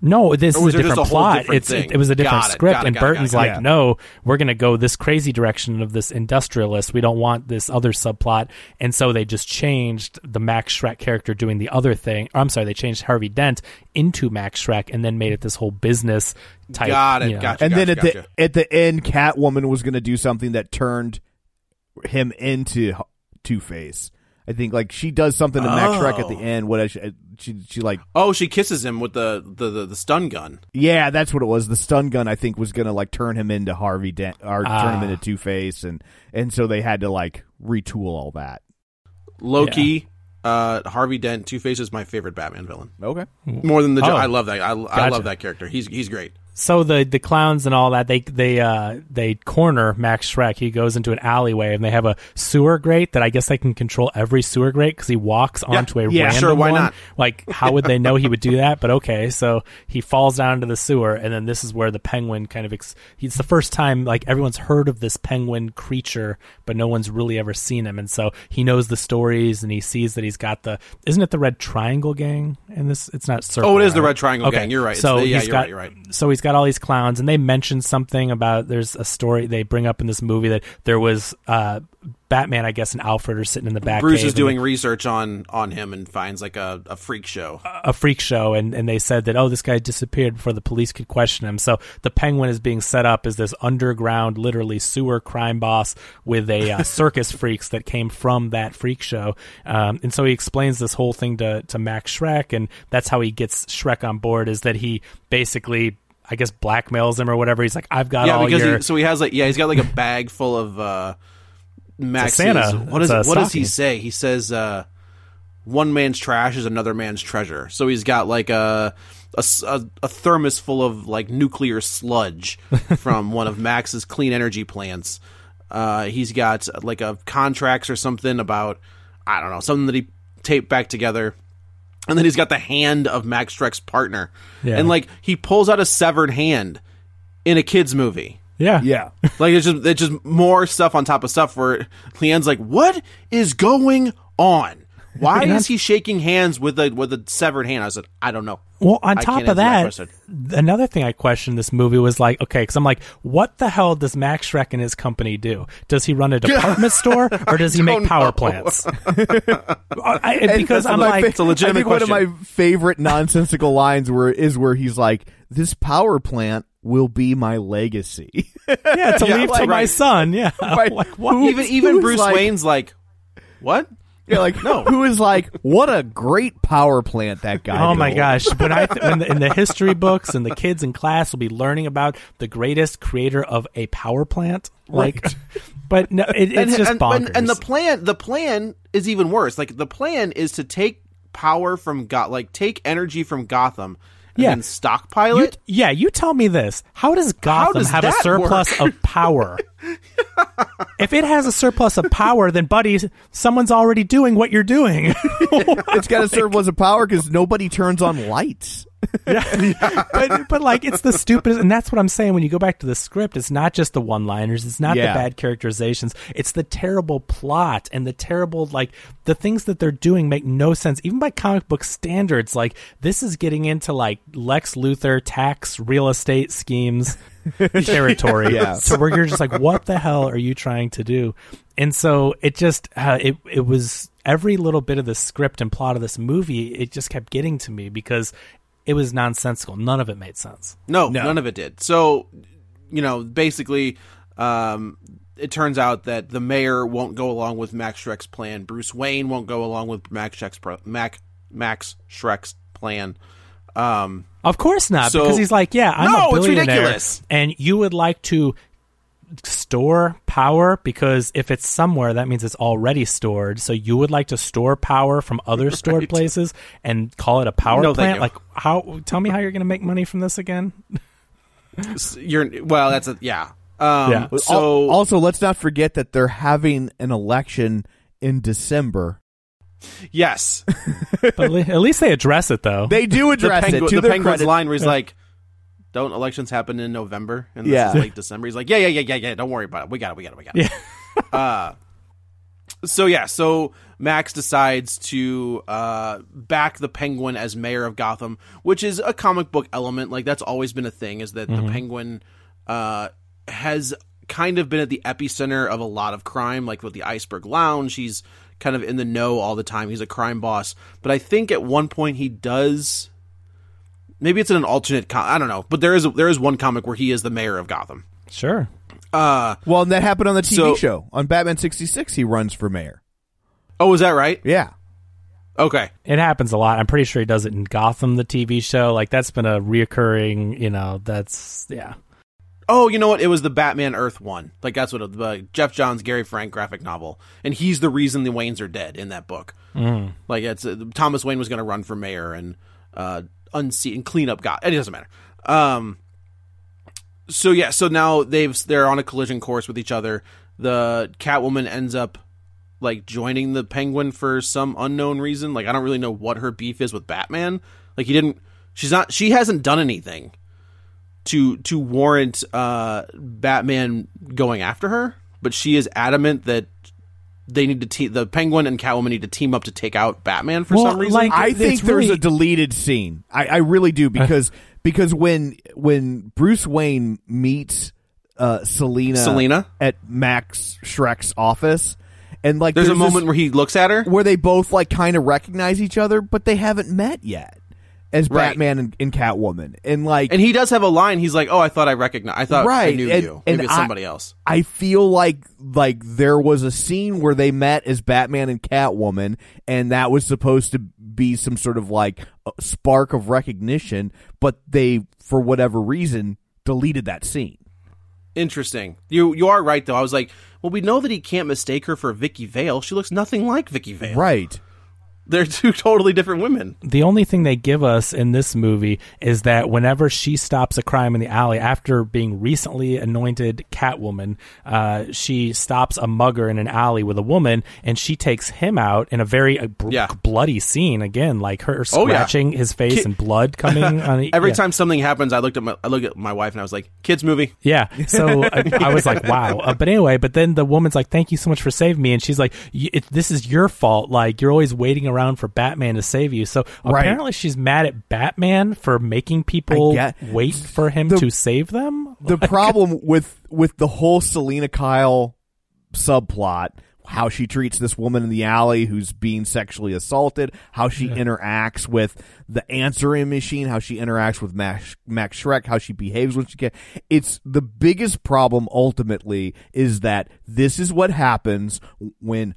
No, this is was a different a plot. different it's thing? it, was a different Got script, got it, and Burton's it, Burton's like, it. no, we're going to go this crazy direction of this industrialist. We don't want this other subplot, and so they just changed the Max Shreck character doing the other thing. Or, I'm sorry, they changed Harvey Dent into Max Shreck, and then made it this whole business type. Got it, you know. gotcha. And then at gotcha. the at the end, Catwoman was going to do something that turned him into Two Face. I think like she does something to Max Shreck at the Oh. end. What she, she she like Oh, she kisses him with the the, the, the stun gun. yeah, that's what it was. The stun gun I think was going to like turn him into Harvey Dent or turn him Ah. into Two Face, and and so they had to like retool all that. Loki, Uh, Harvey Dent, Two Face is my favorite Batman villain. Okay. More than the. Oh. I love that. I, I love that character. He's he's great. So the the clowns and all that they they uh they corner Max Shreck. He goes into an alleyway and they have a sewer grate that I guess they can control every sewer grate because he walks onto a Yeah, random sure, why one. not? Like how would they know he would do that? But okay, so he falls down into the sewer and then this is where the penguin kind of ex- he's the first time like everyone's heard of this penguin creature, but no one's really ever seen him, and so he knows the stories and he sees that he's got the isn't it the Red Triangle Gang? And this it's not circle. Oh, it is the? Red Triangle Okay, Gang. You're right. So the- yeah, he's you're got right, you're right. so he's got all these clowns and they mention something about there's a story they bring up in this movie that there was uh batman i guess and alfred are sitting in the back Bruce is and doing research on on him and finds like a, a freak show. a freak show and, and they said that oh this guy disappeared before the police could question him so the penguin is being set up as this underground literally sewer crime boss with a uh, circus freaks that came from that freak show um, and so he explains this whole thing to, to max shreck and that's how he gets shreck on board is that he basically I guess blackmails him or whatever. He's like, I've got yeah, all because your he, so he has like yeah, he's got like a bag full of uh Max's. Santa. What a what does he say? He says uh one man's trash is another man's treasure. So he's got like a a thermos full of like nuclear sludge from one of Max's clean energy plants. Uh, he's got like a contracts or something about I don't know something that he taped back together. And then he's got the hand of Max Shreck's partner. Yeah. And like he pulls out a severed hand in a kids movie. yeah Yeah. Like it's just it's just more stuff on top of stuff where Leanne's like, What is going on? Why is he shaking hands with a with a severed hand? I said, I don't know. Well, on I top of that that, another thing I questioned this movie was like, okay, because I'm like, what the hell does Max Shreck and his company do? Does he run a department store or does he make power know. plants? I, And because I'm like, fa- It's a legitimate I think one of my favorite nonsensical lines where is where he's like, "This power plant will be my legacy." yeah, to Yeah, leave to my right. son. Yeah, Right. like what? Even even Bruce like- Wayne's like, What? You're like, no. Who is like, what a great power plant that guy. Oh my gosh! When I when the, in the history books and the kids in class will be learning about the greatest creator of a power plant, like, but no, it, it's and, just bonkers. and, and the plan the plan is even worse. Like the plan is to take power from God, like take energy from Gotham Yeah. then stockpile You, it. yeah, you tell me this. How does Gotham does have a surplus work? of power? if it has a surplus of power, then buddy, someone's already doing what you're doing. It's got to serve as a power because nobody turns on lights. but but like it's the stupidest and that's what I'm saying when you go back to the script it's not just the one-liners it's not Yeah. the bad characterizations it's the terrible plot and the terrible like the things that they're doing make no sense. Even by comic book standards like this is getting into like Lex Luthor tax real estate schemes territory. Yeah. so where you're just like what the hell are you trying to do? And so it just uh, it it was every little bit of the script and plot of this movie it just kept getting to me because it was nonsensical. None of it made sense. No, none of it did. So, you know, basically, um, it turns out that the mayor won't go along with Max Shreck's plan. Bruce Wayne won't go along with Max Shreck's pro- Mac, Max Shreck's plan. Um, Of course not, So- because he's like, yeah, I'm No, a it's billionaire, ridiculous. and you would like to store power because if it's somewhere, that means it's already stored. So you would like to store power from other stored places and call it a power No, plant. Like, how? Tell me how you're going to make money from this again? you're well. That's a yeah. Um, Yeah. So also, let's not forget that they're having an election in December. yes, But at least they address it though. They do the, address pengu- it to the their penguin's credit. line where he's like, "Don't elections happen in November?" And this Yeah. is late December. He's like, "Yeah, yeah, yeah, yeah, yeah. Don't worry about it. We got it. We got it. We got it." Yeah. so yeah, so Max decides to uh, back the Penguin as mayor of Gotham, which is a comic book element. Like that's always been a thing. Is that the Penguin uh, has kind of been at the epicenter of a lot of crime, like with the Iceberg Lounge. He's kind of in the know all the time. He's a crime boss, but I think at one point he does. Maybe it's in an alternate. Com- I don't know, but there is there is one comic where he is the mayor of Gotham. sure. Uh, Well, and that happened on the TV So- show on Batman sixty six. He runs for mayor. oh, is that right? Yeah, Okay. It happens a lot. I'm pretty sure he does it in Gotham, the TV show. Like that's been a reoccurring. You know, that's yeah. Oh, you know what? It was the Batman Earth one. Like that's what it, the Geoff Johns Gary Frank graphic novel, and he's the reason the Waynes are dead in that book. Mm. Like it's uh, Thomas Wayne was going to run for mayor and uh, unseat and clean up God. It doesn't matter. Um, so yeah, so now they've they're on a collision course with each other. The Catwoman ends up like joining the Penguin for some unknown reason. Like I don't really know what her beef is with Batman. Like he didn't. She's not. She hasn't done anything to to warrant uh, Batman going after her. But she is adamant that they need to te- the Penguin and Catwoman need to team up to take out Batman for Well, some reason. like- I It's think there's really- a deleted scene. I, I really do because because when when Bruce Wayne meets uh, Selina Selina? at Max Shreck's office, and like There's a this- moment where he looks at her. where they both like kind of recognize each other, but they haven't met yet as Right. Batman and, and Catwoman, and like And he does have a line. He's like, "Oh, I thought I recognized. I thought right. I knew and- you. and Maybe it's I- somebody else." I feel like like there was a scene where they met as Batman and Catwoman, and that was supposed to be some sort of like a spark of recognition, but they, for whatever reason, deleted that scene. Interesting. You you are right though. I was like, well, we know that he can't mistake her for Vicki Vale. She looks nothing like Vicki Vale. Right. They're two totally different women. the only thing they give us in this movie is that whenever she stops a crime in the alley after being recently anointed Catwoman, uh, she stops a mugger in an alley with a woman, and she takes him out in a very uh, Yeah. bloody scene. Again, like her Oh, yeah. scratching his face and blood coming on Every yeah. time something happens, I looked at my I looked at my wife and I was like, "Kids movie." Yeah. So I, I was like, wow. Uh, but anyway, but then the woman's like, thank you so much for saving me. And she's like, "Y- it, this is your fault. Like, you're always waiting around for Batman to save you. So Right. apparently she's mad at Batman for making people wait for him The- to save them. The problem with with the whole Selina Kyle subplot, how she treats this woman in the alley who's being sexually assaulted, how she interacts with the answering machine, how she interacts with Max, Max Shreck, how she behaves when she can. It's the biggest problem ultimately is that this is what happens when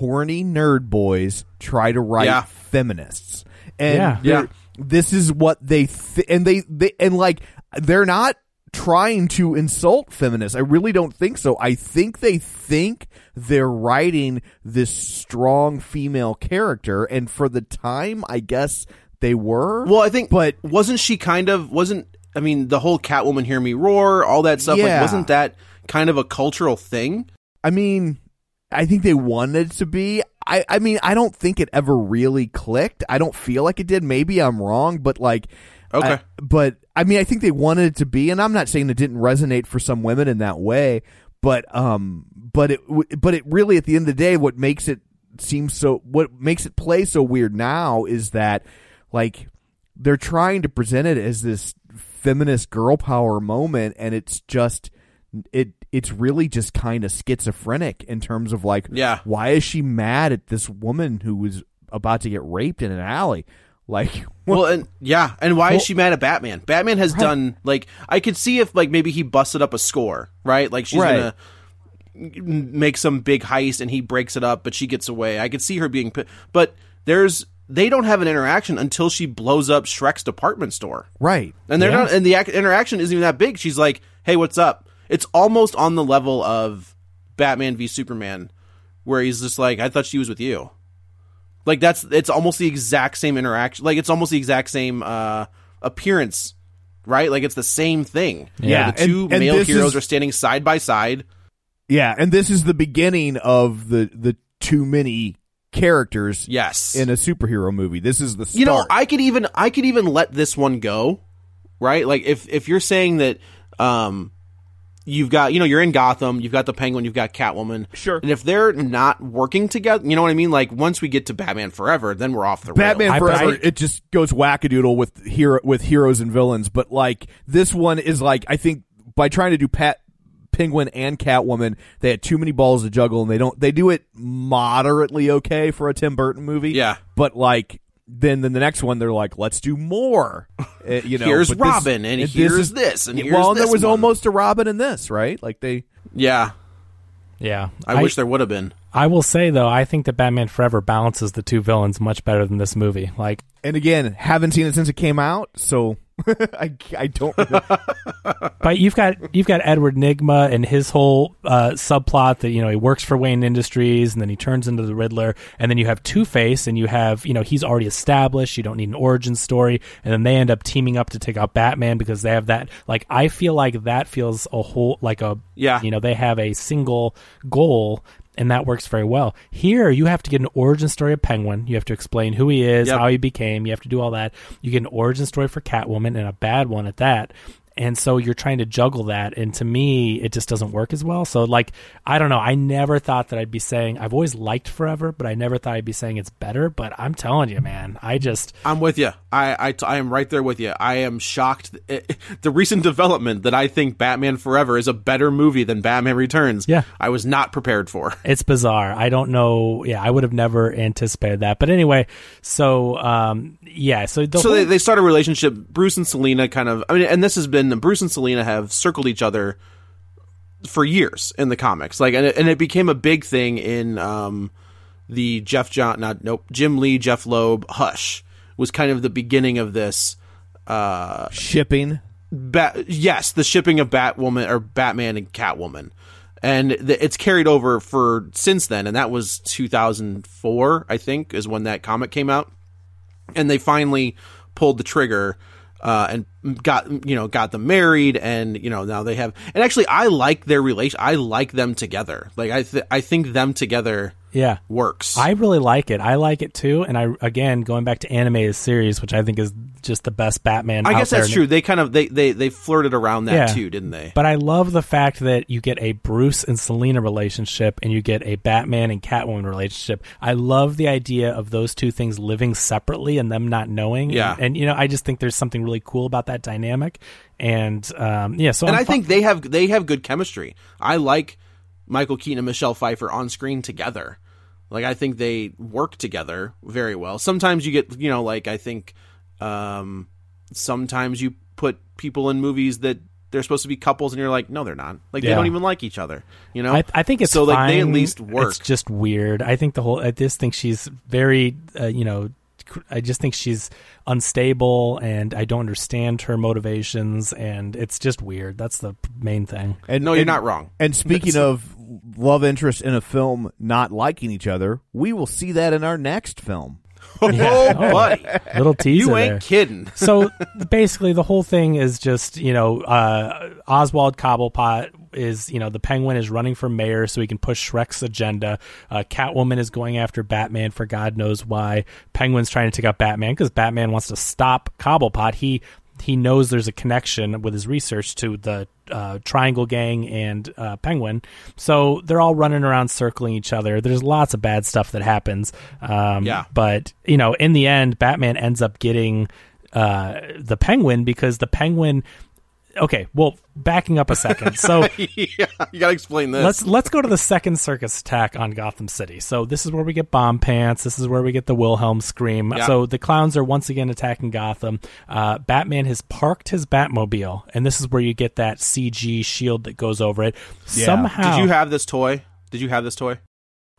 horny nerd boys try to write Yeah. feminists. And Yeah. Yeah. this is what they th- and they, they and like they're not trying to insult feminists. I really don't think so. I think they think they're writing this strong female character and for the time I guess they were. Well, I think, but wasn't she kind of wasn't? I mean, the whole Catwoman hear me roar, all that stuff. Like, Yeah. wasn't that kind of a cultural thing? I mean, I think they wanted it to be. I, I mean, I don't think it ever really clicked. I don't feel like it did. Maybe I'm wrong, but like, Okay. I- but I mean, I think they wanted it to be, and I'm not saying it didn't resonate for some women in that way, but um, but it, but it really, at the end of the day, what makes it seem so, what makes it play so weird now is that, like, they're trying to present it as this feminist girl power moment, and it's just it it's really just kind of schizophrenic in terms of like Yeah. why is she mad at this woman who was about to get raped in an alley like Well, and yeah, and why is she mad at Batman? Batman has done like I could see if like maybe he busted up a score, right? Like she's Right. gonna make some big heist and he breaks it up, but she gets away. I could see her being, but there's they don't have an interaction until she blows up Shreck's department store, right and they're Yeah. not, and the ac- interaction isn't even that big. She's like, "Hey, what's up?" It's almost on the level of Batman v Superman, where he's just like, "I thought she was with you." Like that's it's almost the exact same interaction. Like it's almost the exact same uh appearance, right? Like it's the same thing. Yeah, the two and- and male this heroes is- are standing side by side. yeah and this is the beginning of the the too many characters Yes, in a superhero movie this is the start you know i could even i could even let this one go right like if if you're saying that um you've got you know you're in gotham you've got the penguin you've got catwoman Sure. and if they're not working together you know what i mean like once we get to batman forever then we're off the Batman rails. I- Forever, I- it just goes wackadoodle with hero with heroes and villains. But like this one is like I think by trying to do Pat Penguin and Catwoman, they had too many balls to juggle, and they don't. They do it moderately okay for a Tim Burton movie. Yeah. but like then then the next one they're like, let's do more. Uh, you know, Here's but this- Robin, and here's this, and Yeah, here's well, there was one. almost a Robin in this, right? Like they. yeah Yeah. i, wish there would have been I will say though, I think that Batman Forever balances the two villains much better than this movie. Like, And again, haven't seen it since it came out, so I, I don't. but you've got you've got Edward Nygma and his whole uh, subplot that you know he works for Wayne Industries and then he turns into the Riddler, and then you have Two Face and you have you know he's already established. You don't need an origin story, and then they end up teaming up to take out Batman because they have that. Like I feel like that feels a whole like a Yeah. You know they have a single goal. And that works very well. Here, you have to get an origin story of Penguin. You have to explain who he is, Yep. how he became. You have to do all that. You get an origin story for Catwoman and a bad one at that. And so you're trying to juggle that. And to me, it just doesn't work as well. So, like, I don't know. I never thought that I'd be saying, I've always liked Forever, but I never thought I'd be saying it's better. But I'm telling you, man, I just, I'm with you. I, I, I am right there with you. I am shocked. The recent development that I think Batman Forever is a better movie than Batman Returns. Yeah. I was not prepared for. it's bizarre. I don't know. Yeah, I would have never anticipated that. But anyway, so, um, yeah. So, the so whole- they, they start a relationship. Bruce and Selina kind of. I mean, and this has been Bruce and Selina have circled each other for years in the comics. Like, and it, and it became a big thing in um, the Geoff John, not nope, Jim Lee, Jeph Loeb, Hush was kind of the beginning of this. Uh, Shipping. Bat, yes, the shipping of Batwoman or Batman and Catwoman, and the, it's carried over for since then, and that was 2004, I think, is when that comic came out, and they finally pulled the trigger uh, and got you know got them married, and you know now they have. And actually, I like their relation. I like them together. Like I th- I think them together yeah. works. I really like it. I like it too. And I again going back to animated series, which I think is just the best Batman. I guess there. that's true. They kind of they they they flirted around that Yeah. too, didn't they? But I love the fact that you get a Bruce and Selina relationship and you get a Batman and Catwoman relationship. I love the idea of those two things living separately and them not knowing. Yeah. And, you know, I just think there's something really cool about that dynamic. And um, yeah, so and I'm I fu- think they have they have good chemistry. I like Michael Keaton and Michelle Pfeiffer on screen together. Like I think they work together very well. Sometimes you get you know like I think um, sometimes you put people in movies that they're supposed to be couples and you're like no they're not like they don't even like each other you know I, I think it's so like they at least work It's just weird. I think the whole. I just think she's very, uh, you know, I just think she's unstable, and I don't understand her motivations, and it's just weird. That's the main thing. And, no you're and- not wrong And speaking of love interest in a film not liking each other, we will see that in our next film. oh buddy. Little teaser you ain't there. kidding. So basically the whole thing is just you know uh, oswald cobblepot is you know the penguin is running for mayor so he can push shreck's agenda. Uh, catwoman is going after batman for god knows why. Penguin's trying to take out batman because batman wants to stop cobblepot. He he knows there's a connection with his research to the uh, Triangle Gang and uh, Penguin. So they're all running around circling each other. There's lots of bad stuff that happens. Um, Yeah. But, you know, in the end, Batman ends up getting uh, the Penguin because the Penguin. Okay, well, backing up a second. So yeah you gotta explain this let's let's go to the second circus attack on Gotham City. So this is where we get bomb pants. This is where we get the Wilhelm scream. Yeah. So the clowns are once again attacking Gotham. Uh, Batman has parked his Batmobile, and this is where you get that CG shield that goes over it. Somehow, did you have this toy did you have this toy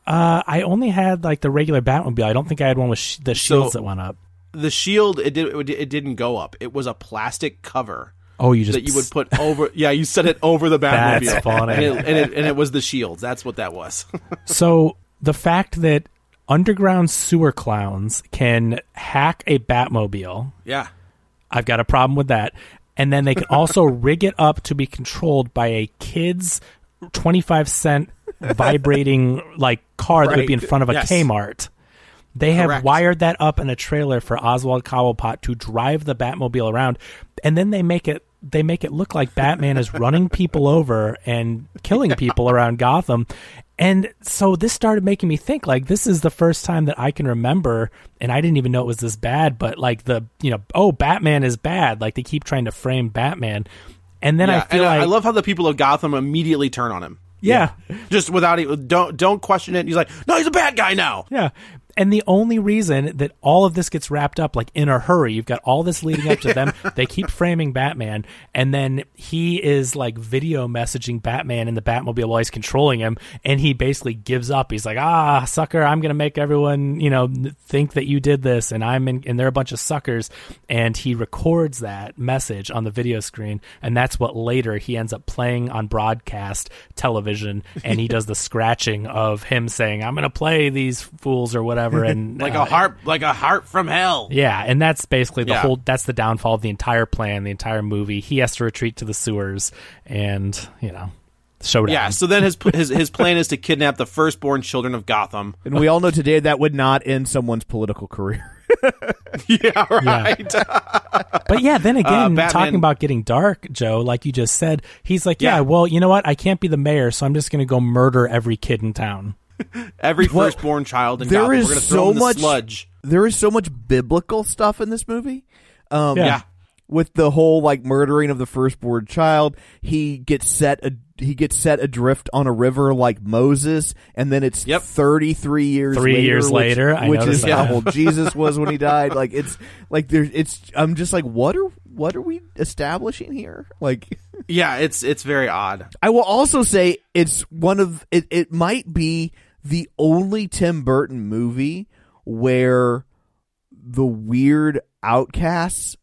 Uh, I only had like the regular Batmobile. I don't think I had one with sh- the shields that went up. the shield it did it, it didn't go up. It was a plastic cover Oh, you just that you would put over. Yeah, you set it over the Batmobile. That's funny. And it, and, it, and it was the shields. That's what that was. So the fact that underground sewer clowns can hack a Batmobile, yeah. I've got a problem with that. And then they can also rig it up to be controlled by a kid's 25 cent vibrating like car that would be in front of a Yes. Kmart. They have Correct. wired that up in a trailer for Oswald Cobblepot to drive the Batmobile around, and then they make it they make it look like Batman is running people over and killing people around Gotham. And so this started making me think like this is the first time that I can remember and I didn't even know it was this bad, but like the you know, oh Batman is bad. Like they keep trying to frame Batman. And then I feel like I love how the people of Gotham immediately turn on him. yeah. Just without it, don't don't question it. He's like, no, he's a bad guy now. Yeah. And the only reason that all of this gets wrapped up like in a hurry, you've got all this leading up to them. they keep framing Batman, and then he is like video messaging Batman in the Batmobile while he's controlling him, and he basically gives up. He's like, "Ah, sucker! I'm gonna make everyone, you know, think that you did this, and I'm in, and they're a bunch of suckers." And he records that message on the video screen, and that's what later he ends up playing on broadcast television, and he does the scratching of him saying, "I'm gonna play these fools" or whatever, and like uh, a harp, like a harp from hell. yeah, and that's basically the Yeah. whole. That's the downfall of the entire plan, the entire movie. He has to retreat to the sewers, and you know, showdown. Yeah. So then his his his plan is to kidnap the firstborn children of Gotham. And we all know today that would not end someone's political career. yeah. Right. But yeah, then again, Batman- talking about getting dark, Joe, like you just said, he's like, yeah, Yeah. well, you know what? I can't be the mayor, so I'm just going to go murder every kid in town. Every firstborn child in there Gotham. is We're gonna throw so them in the much sludge. There is so much biblical stuff in this movie. Um, Yeah. Yeah. with the whole like murdering of the firstborn child, he gets set a, he gets set adrift on a river like Moses, and then it's Yep. thirty three years Three later, years which, later, I which is that. how old Jesus was when he died. Like it's like there, it's I'm just like what are what are we establishing here? Like. Yeah. It's it's very odd. I will also say it's one of it. It might be the only Tim Burton movie where the weird outcasts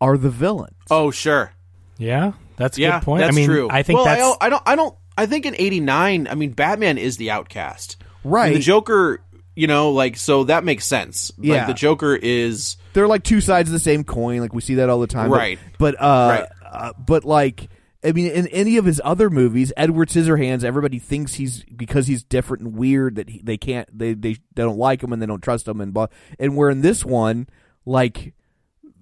are the villains. Oh sure. Yeah, that's a Yeah. good point. That's I mean, true. I think well, that's I don't, I don't. I don't. I think in '89. I mean, Batman is the outcast. Right. And the Joker. You know, like so that makes sense. Yeah. Like the Joker is They're like two sides of the same coin. Like we see that all the time. But- Right. But, uh, Right. uh, but like. I mean, in any of his other movies, Edward Scissorhands, everybody thinks he's because he's different and weird that he, they can't they, they they don't like him and they don't trust him and blah. And where in this one, like,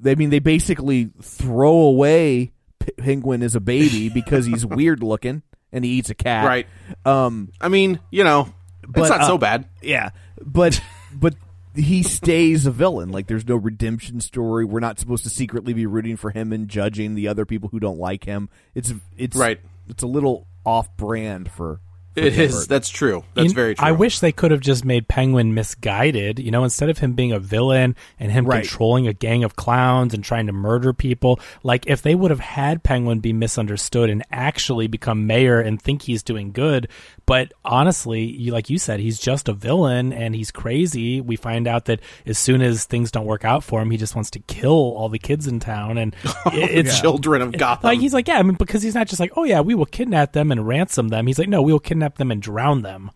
I mean, they basically throw away Penguin as a baby because he's weird looking and he eats a cat. right. Um. I mean, you know, But, it's not uh, so bad. Yeah. But but he stays a villain. Like there's no redemption story. We're not supposed to secretly be rooting for him and judging the other people who don't like him. It's it's Right. It's a little off brand for. For It Tim is. Burton. That's true. That's In- very true. I wish they could have just made Penguin misguided. You know, instead of him being a villain and him Right. controlling a gang of clowns and trying to murder people, like if they would have had Penguin be misunderstood and actually become mayor and think he's doing good, but honestly, you, like you said, he's just a villain and he's crazy. We find out that as soon as things don't work out for him, he just wants to kill all the kids in town, and it- it's Children of Gotham. like he's like, yeah, I mean, because he's not just like, oh yeah, we will kidnap them and ransom them. He's like, no, we will kidnap them and drown them.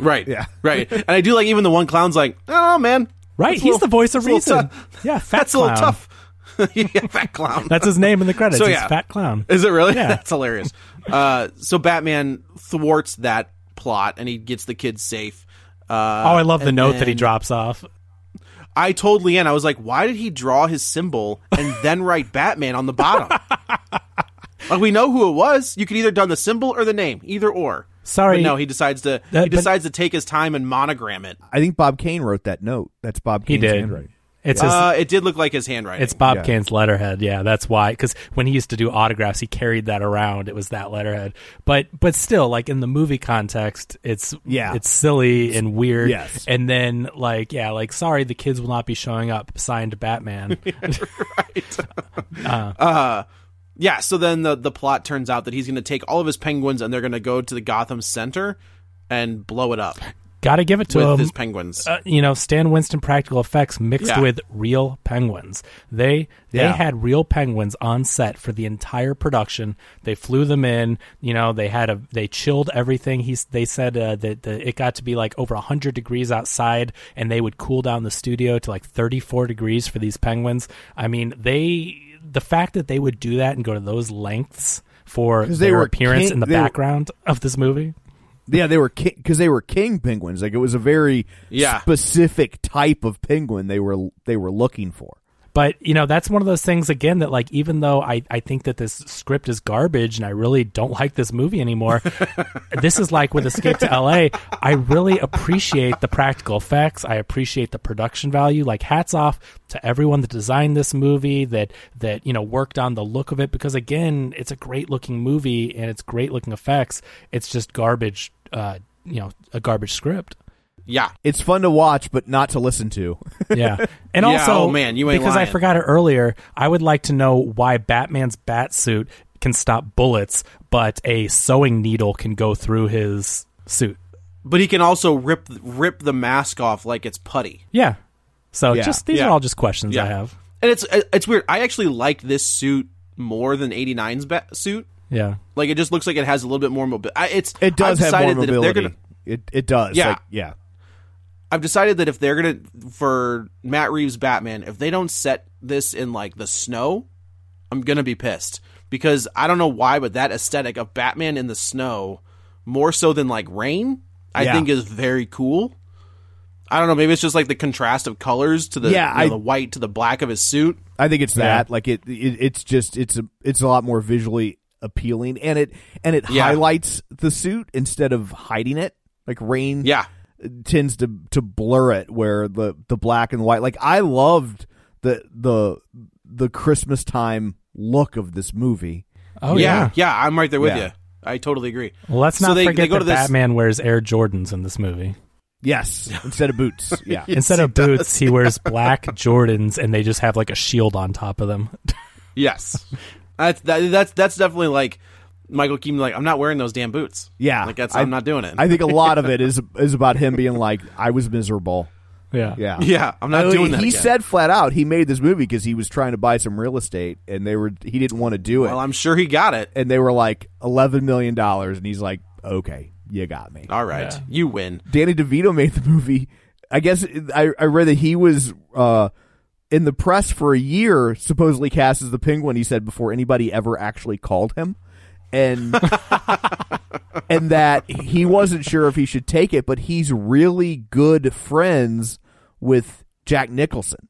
right. Yeah. Right. And I do like even the one clown's like, oh man. Right, he's little- the voice of that's reason. tough. Yeah, fat That's a little clown. tough. yeah, fat clown. That's his name in the credits. So, He's yeah. Fat Clown. Is it really? Yeah. That's hilarious. Uh, so Batman thwarts that plot and he gets the kids safe. Uh, oh, I love the and note that he drops off. I told Leanne, I was like, why did he draw his symbol and then write Batman on the bottom? like we know who it was. You could either done the symbol or the name, either or. Sorry. But no, he decides to That- he but- decides to take his time and monogram it. I think Bob Kane wrote that note. That's Bob He Kane's did. handwriting. It's his, Uh, it did look like his handwriting. it's Bob yeah. Kane's letterhead. Yeah, that's why. Because when he used to do autographs, he carried that around. It was that letterhead. But but still, like in the movie context, it's Yeah. it's silly and weird. Yes. And then like yeah, like sorry, the kids will not be showing up. Signed Batman. Yeah, so then the the plot turns out that he's going to take all of his penguins and they're going to go to the Gotham Center and blow it up Got to give it to with him. his penguins. uh, you know, Stan Winston practical effects mixed Yeah. with real penguins. They they Yeah. had real penguins on set for the entire production. They flew them in. You know, they had a they chilled everything. He's they said uh, that the, it got to be like over hundred degrees outside, and they would cool down the studio to like thirty four degrees for these penguins. I mean, they the fact that they would do that and go to those lengths for 'Cause they their were appearance king- in the they were- background of this movie. Yeah, they were because they were king penguins. Like it was a very Yeah. specific type of penguin they were they were looking for. But you know, that's one of those things again that like even though I, I think that this script is garbage and I really don't like this movie anymore, this is like with Escape to LA, I really appreciate the practical effects. I appreciate the production value. Like hats off to everyone that designed this movie that that, you know, worked on the look of it because again, it's a great looking movie and it's great looking effects. It's just garbage uh, you know, a garbage script. Yeah. It's fun to watch, but not to listen to. Yeah. And Yeah, also, oh, man, you ain't because I forgot it earlier, I would like to know why Batman's bat suit can stop bullets, but a sewing needle can go through his suit. But he can also rip rip the mask off like it's putty. Yeah. So Yeah. just these Yeah. are all just questions Yeah. I have. And it's it's weird. I actually like this suit more than 89's bat suit. Yeah. Like it just looks like it has a little bit more mobility. It's It does I've have more decided that if mobility. they're gonna, it it does. Yeah. Like, yeah. I've decided that if they're gonna for Matt Reeves Batman, if they don't set this in like the snow, I'm gonna be pissed because I don't know why, but that aesthetic of Batman in the snow, more so than like rain, I Yeah. think is very cool. I don't know. Maybe it's just like the contrast of colors to the Yeah, you know, I- the white to the black of his suit. I think it's Yeah. that. Like it, it, it's just it's a it's a lot more visually appealing, and it and it Yeah. highlights the suit instead of hiding it. Like rain, Yeah, tends to to blur it where the the black and white. Like I loved the the the Christmas time look of this movie. Oh yeah, yeah. yeah. I'm right there with Yeah. you. I totally agree. Well, let's So not they- forget they go that to this- Batman wears Air Jordans in this movie. Yes, instead of boots. Yeah, Instead of boots, he wears black Jordans, and they just have like a shield on top of them. Yes, that's that, that's that's definitely like Michael Keaton. Like I'm not wearing those damn boots. yeah. like that's I, I'm not doing it. I think a lot of it is is about him being like, I was miserable. yeah. Yeah, yeah, I'm not I mean, doing that. He again. said flat out he made this movie because he was trying to buy some real estate, and they were he didn't want to do it, Well, I'm sure he got it. and they were like eleven million dollars, and he's like, okay, you got me. All right, Yeah. you win. Danny DeVito made the movie. I guess I, I read that he was uh, in the press for a year, supposedly cast as the Penguin. He said before anybody ever actually called him, and and that he wasn't sure if he should take it, but he's really good friends with Jack Nicholson,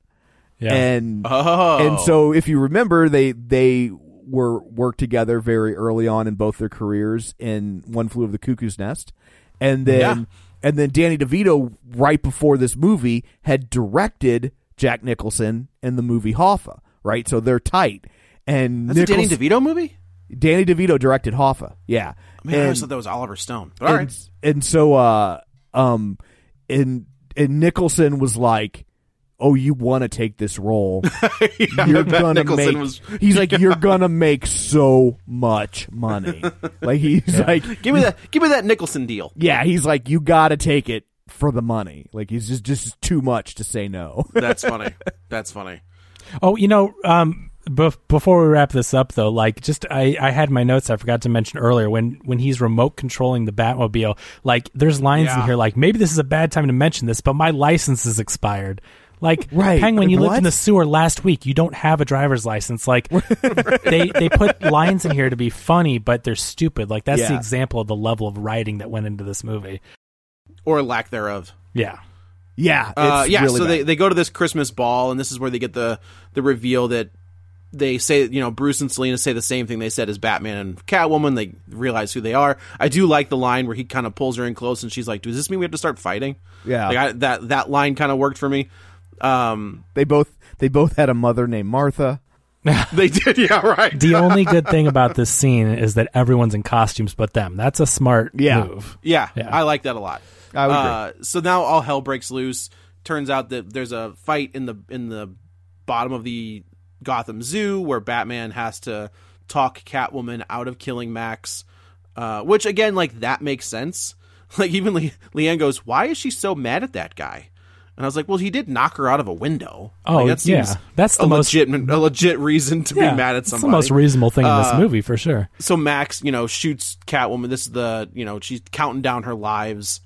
Yeah. and Oh, and so if you remember, they they were worked together very early on in both their careers in One Flew Over the Cuckoo's Nest, and then Yeah. and then Danny DeVito right before this movie had directed Jack Nicholson in the movie Hoffa. Right, so they're tight. And that's a Danny DeVito movie. Danny DeVito directed Hoffa. Yeah, Man, I And- always thought that was Oliver Stone. But all and, right, and so uh um and and Nicholson was like oh you want to take this role yeah, you're gonna Nicholson make was. he's like you're gonna make so much money like he's like Give me that. Give me that Nicholson deal. yeah he's like you gotta take it for the money like he's just just too much to say no That's funny. That's funny. Oh, you know, um, bef- before we wrap this up, though, like, just I, I had my notes I forgot to mention earlier when when he's remote controlling the Batmobile. Like, there's lines in here like maybe this is a bad time to mention this, but my license is expired. Like, Right. Penguin, you Like, lived in the sewer last week. You don't have a driver's license. Like, they they put lines in here to be funny, but they're stupid. Like, that's the example of the level of writing that went into this movie. Or lack thereof. Yeah. yeah Uh, yeah, really so they, they go to this Christmas ball, and this is where they get the the reveal that they say, you know, Bruce and Selina say the same thing they said as Batman and Catwoman. They realize who they are. I do like the line where he kind of pulls her in close, and she's like, "Does this mean we have to start fighting?" Yeah. like I, that that line kind of worked for me. Um, they both they both had a mother named Martha they did, yeah, right. The only good thing about this scene is that everyone's in costumes but them. That's a smart Yeah. move. Yeah, Yeah. I like that a lot. I would uh, so now all hell breaks loose. Turns out that there's a fight in the in the bottom of the Gotham Zoo where Batman has to talk Catwoman out of killing Max. Uh, which again, like that makes sense. Like even Le- Leanne goes, "Why is she so mad at that guy?" And I was like, "Well, he did knock her out of a window. Oh, like, that yeah. That's the a most- legit a legit reason to Yeah, be mad at it's somebody." the most reasonable thing in this Uh, movie for sure. so Max, you know, shoots Catwoman. This is the, you know, she's counting down her lives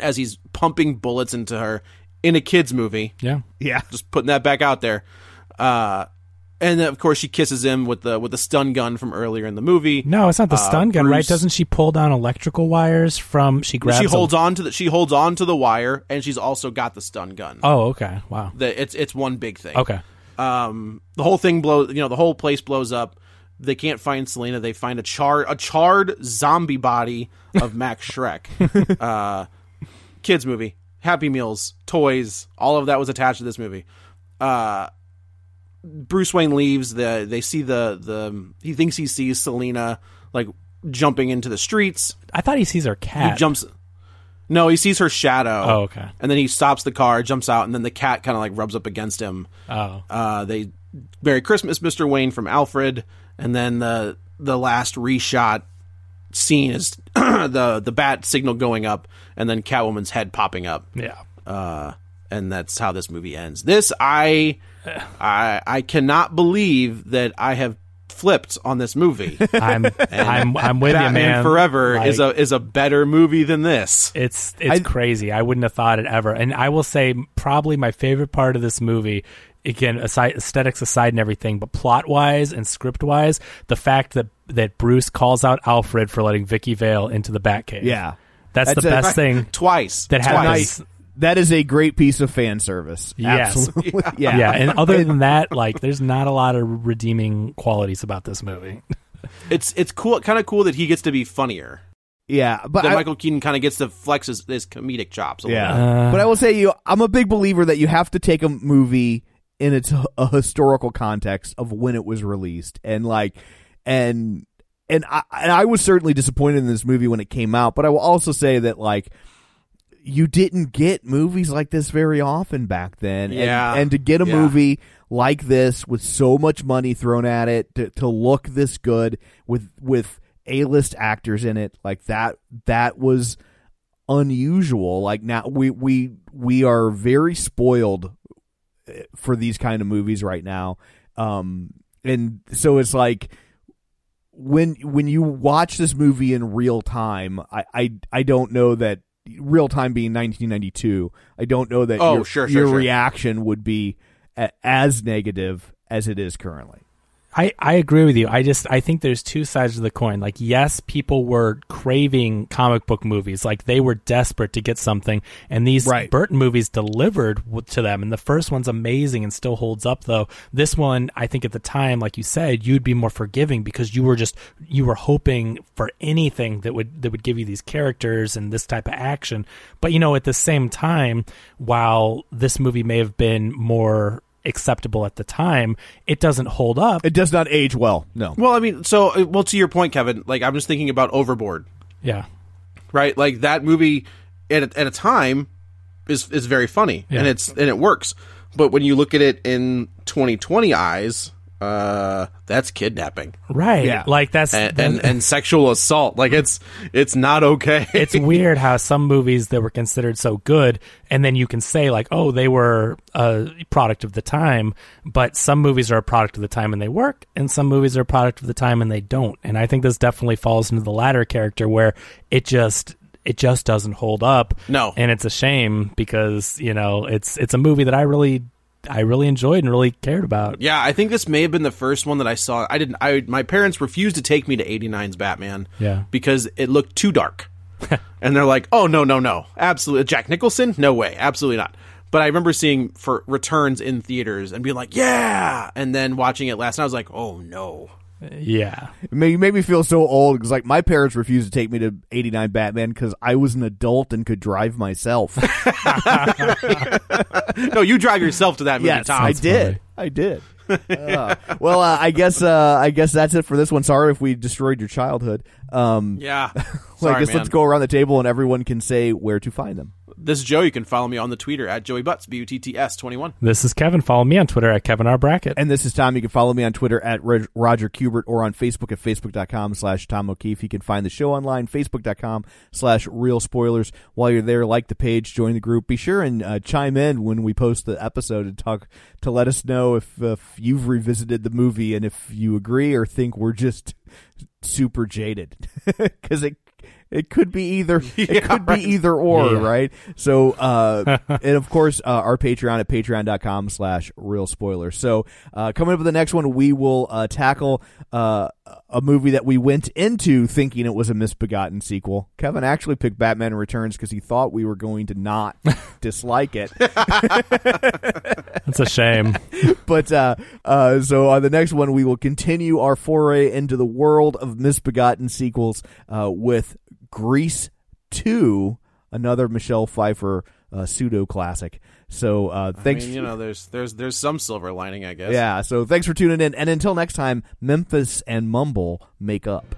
as he's pumping bullets into her in a kids movie. Yeah. yeah Just putting that back out there. Uh, and then, of course, she kisses him with the with the stun gun from earlier in the movie. No, it's not the Uh, stun gun, right? Doesn't she pull down electrical wires from? She grabs. she a- holds on to the she holds on to the wire, and she's also got the stun gun. Oh, okay. Wow. The, it's it's one big thing. Okay. um, the whole thing blows. You know, the whole place blows up. They can't find Selina. They find a char a charred zombie body of Max Shreck. uh, kids movie, Happy Meals, toys, all of that was attached to this movie. Uh, Bruce Wayne leaves. The they see the the he thinks he sees Selina like jumping into the streets. I thought he sees her cat. He jumps. No, he sees her shadow. Oh, okay. And then he stops the car, jumps out, and then the cat kind of like rubs up against him. Oh. Uh, they Merry Christmas, Mr. Wayne from Alfred, and then the the last reshot scene is the the bat signal going up, and then Catwoman's head popping up. Yeah. Uh, and that's how this movie ends. This I I I cannot believe that I have flipped on this movie. I'm I'm I'm with Batman you, man. Forever is a is a better movie than this. It's it's crazy. I wouldn't have thought it ever. And I will say probably my favorite part of this movie again aside aesthetics aside and everything but plot wise and script wise the fact that that Bruce calls out Alfred for letting Vicki Vale into the Batcave. Yeah. That's, That's the a- best thing Twice that Twice. happens. That is a great piece of fan service. Yes. Absolutely. Yeah. Yeah, and other than that, like there's not a lot of redeeming qualities about this movie. It's it's cool, kind of cool that he gets to be funnier. yeah, but I, Michael Keaton kind of gets to flex his, his comedic chops. A little bit. Yeah, but I will say you, I'm a big believer that you have to take a movie in its a historical context of when it was released, and like, and and I and I was certainly disappointed in this movie when it came out, but I will also say that like. You didn't get movies like this very often back then, And- Yeah. and, to get a Yeah. movie like this with so much money thrown at it to, to look this good with with a list actors in it, like that, that was unusual. Like now we we we are very spoiled eh, for these kind of movies right now. Um and so it's like when when you watch this movie in real time, I I, I don't know that real time being 1992, I don't know that Oh, your, sure, sure, your sure. reaction would be a, as negative as it is currently. I, I agree with you. I just I think there's two sides of the coin. Like yes, people were craving comic book movies. Like they were desperate to get something, and these Right. Burton movies delivered to them. And the first one's amazing and still holds up. Though this one, I think at the time, like you said, you'd be more forgiving because you were just you were hoping for anything that would that would give you these characters and this type of action. But you know, at the same time, while this movie may have been more acceptable at the time, it doesn't hold up. It does not age well. No. Well, I mean, so uh, well to your point, Kevin. Like I'm just thinking about Overboard, Yeah. right? Like that movie at a, at a time is is very funny and it's and it works. But when you look at it in 2020 eyes, uh, that's kidnapping Right. Yeah. Like that's and, then- and and sexual assault. Like it's it's not okay. it's weird how some movies that were considered so good and then you can say like oh they were a product of the time but some movies are a product of the time and they work and some movies are a product of the time and they don't and i think this definitely falls into the latter character where it just it just doesn't hold up No. and it's a shame because you know it's it's a movie that i really i really enjoyed and really cared about Yeah, I think this may have been the first one that I saw. I didn't. I my parents refused to take me to '89's Batman. Yeah. because it looked too dark, and they're like, "Oh no, no, no, absolutely, Jack Nicholson, no way, absolutely not." But I remember seeing for returns in theaters and being like, "Yeah," and then watching it last night, I was like, "Oh no." Yeah It made, it made me feel so old because, like, my parents refused to take me to '89 Batman because I was an adult and could drive myself. No, you drive yourself to that movie, yes, Tom. I did. I did. Uh, well, uh, I guess uh, I guess that's it for this one. Sorry if we destroyed your childhood. Um, Yeah. well, Sorry, I guess man. let's go around the table and everyone can say where to find them. This is Joe. You can follow me on the Twitter at Joey Butts B U T T S twenty one. this is kevin follow me on twitter at kevin r brackett And this is Tom. You can follow me on Twitter at Reg- Roger Kubert or on Facebook at facebook.com slash Tom O'Keefe. You can find the show online, facebook.com slash real spoilers. While you're there, like the page, join the group. Be sure and uh, chime in when we post the episode and talk to let us know if, if you've revisited the movie and if you agree or think we're just super jaded. Because it it could be either. It Yeah, could right. be either or, Yeah. right? So, uh, and of course, uh, our Patreon at patreon.com slash real spoilers. So, uh, coming up with the next one, we will, uh, tackle, uh, a movie that we went into thinking it was a misbegotten sequel. Kevin actually picked Batman Returns because he thought we were going to not dislike it. that's a shame but uh, uh, so on the next one, we will continue our foray into the world of misbegotten sequels uh, with Grease Two, another Michelle Pfeiffer uh, pseudo classic. So uh, I thanks. mean, you know, there's there's there's some silver lining, I guess. yeah. So thanks for tuning in, and until next time, Memphis and Mumble make up.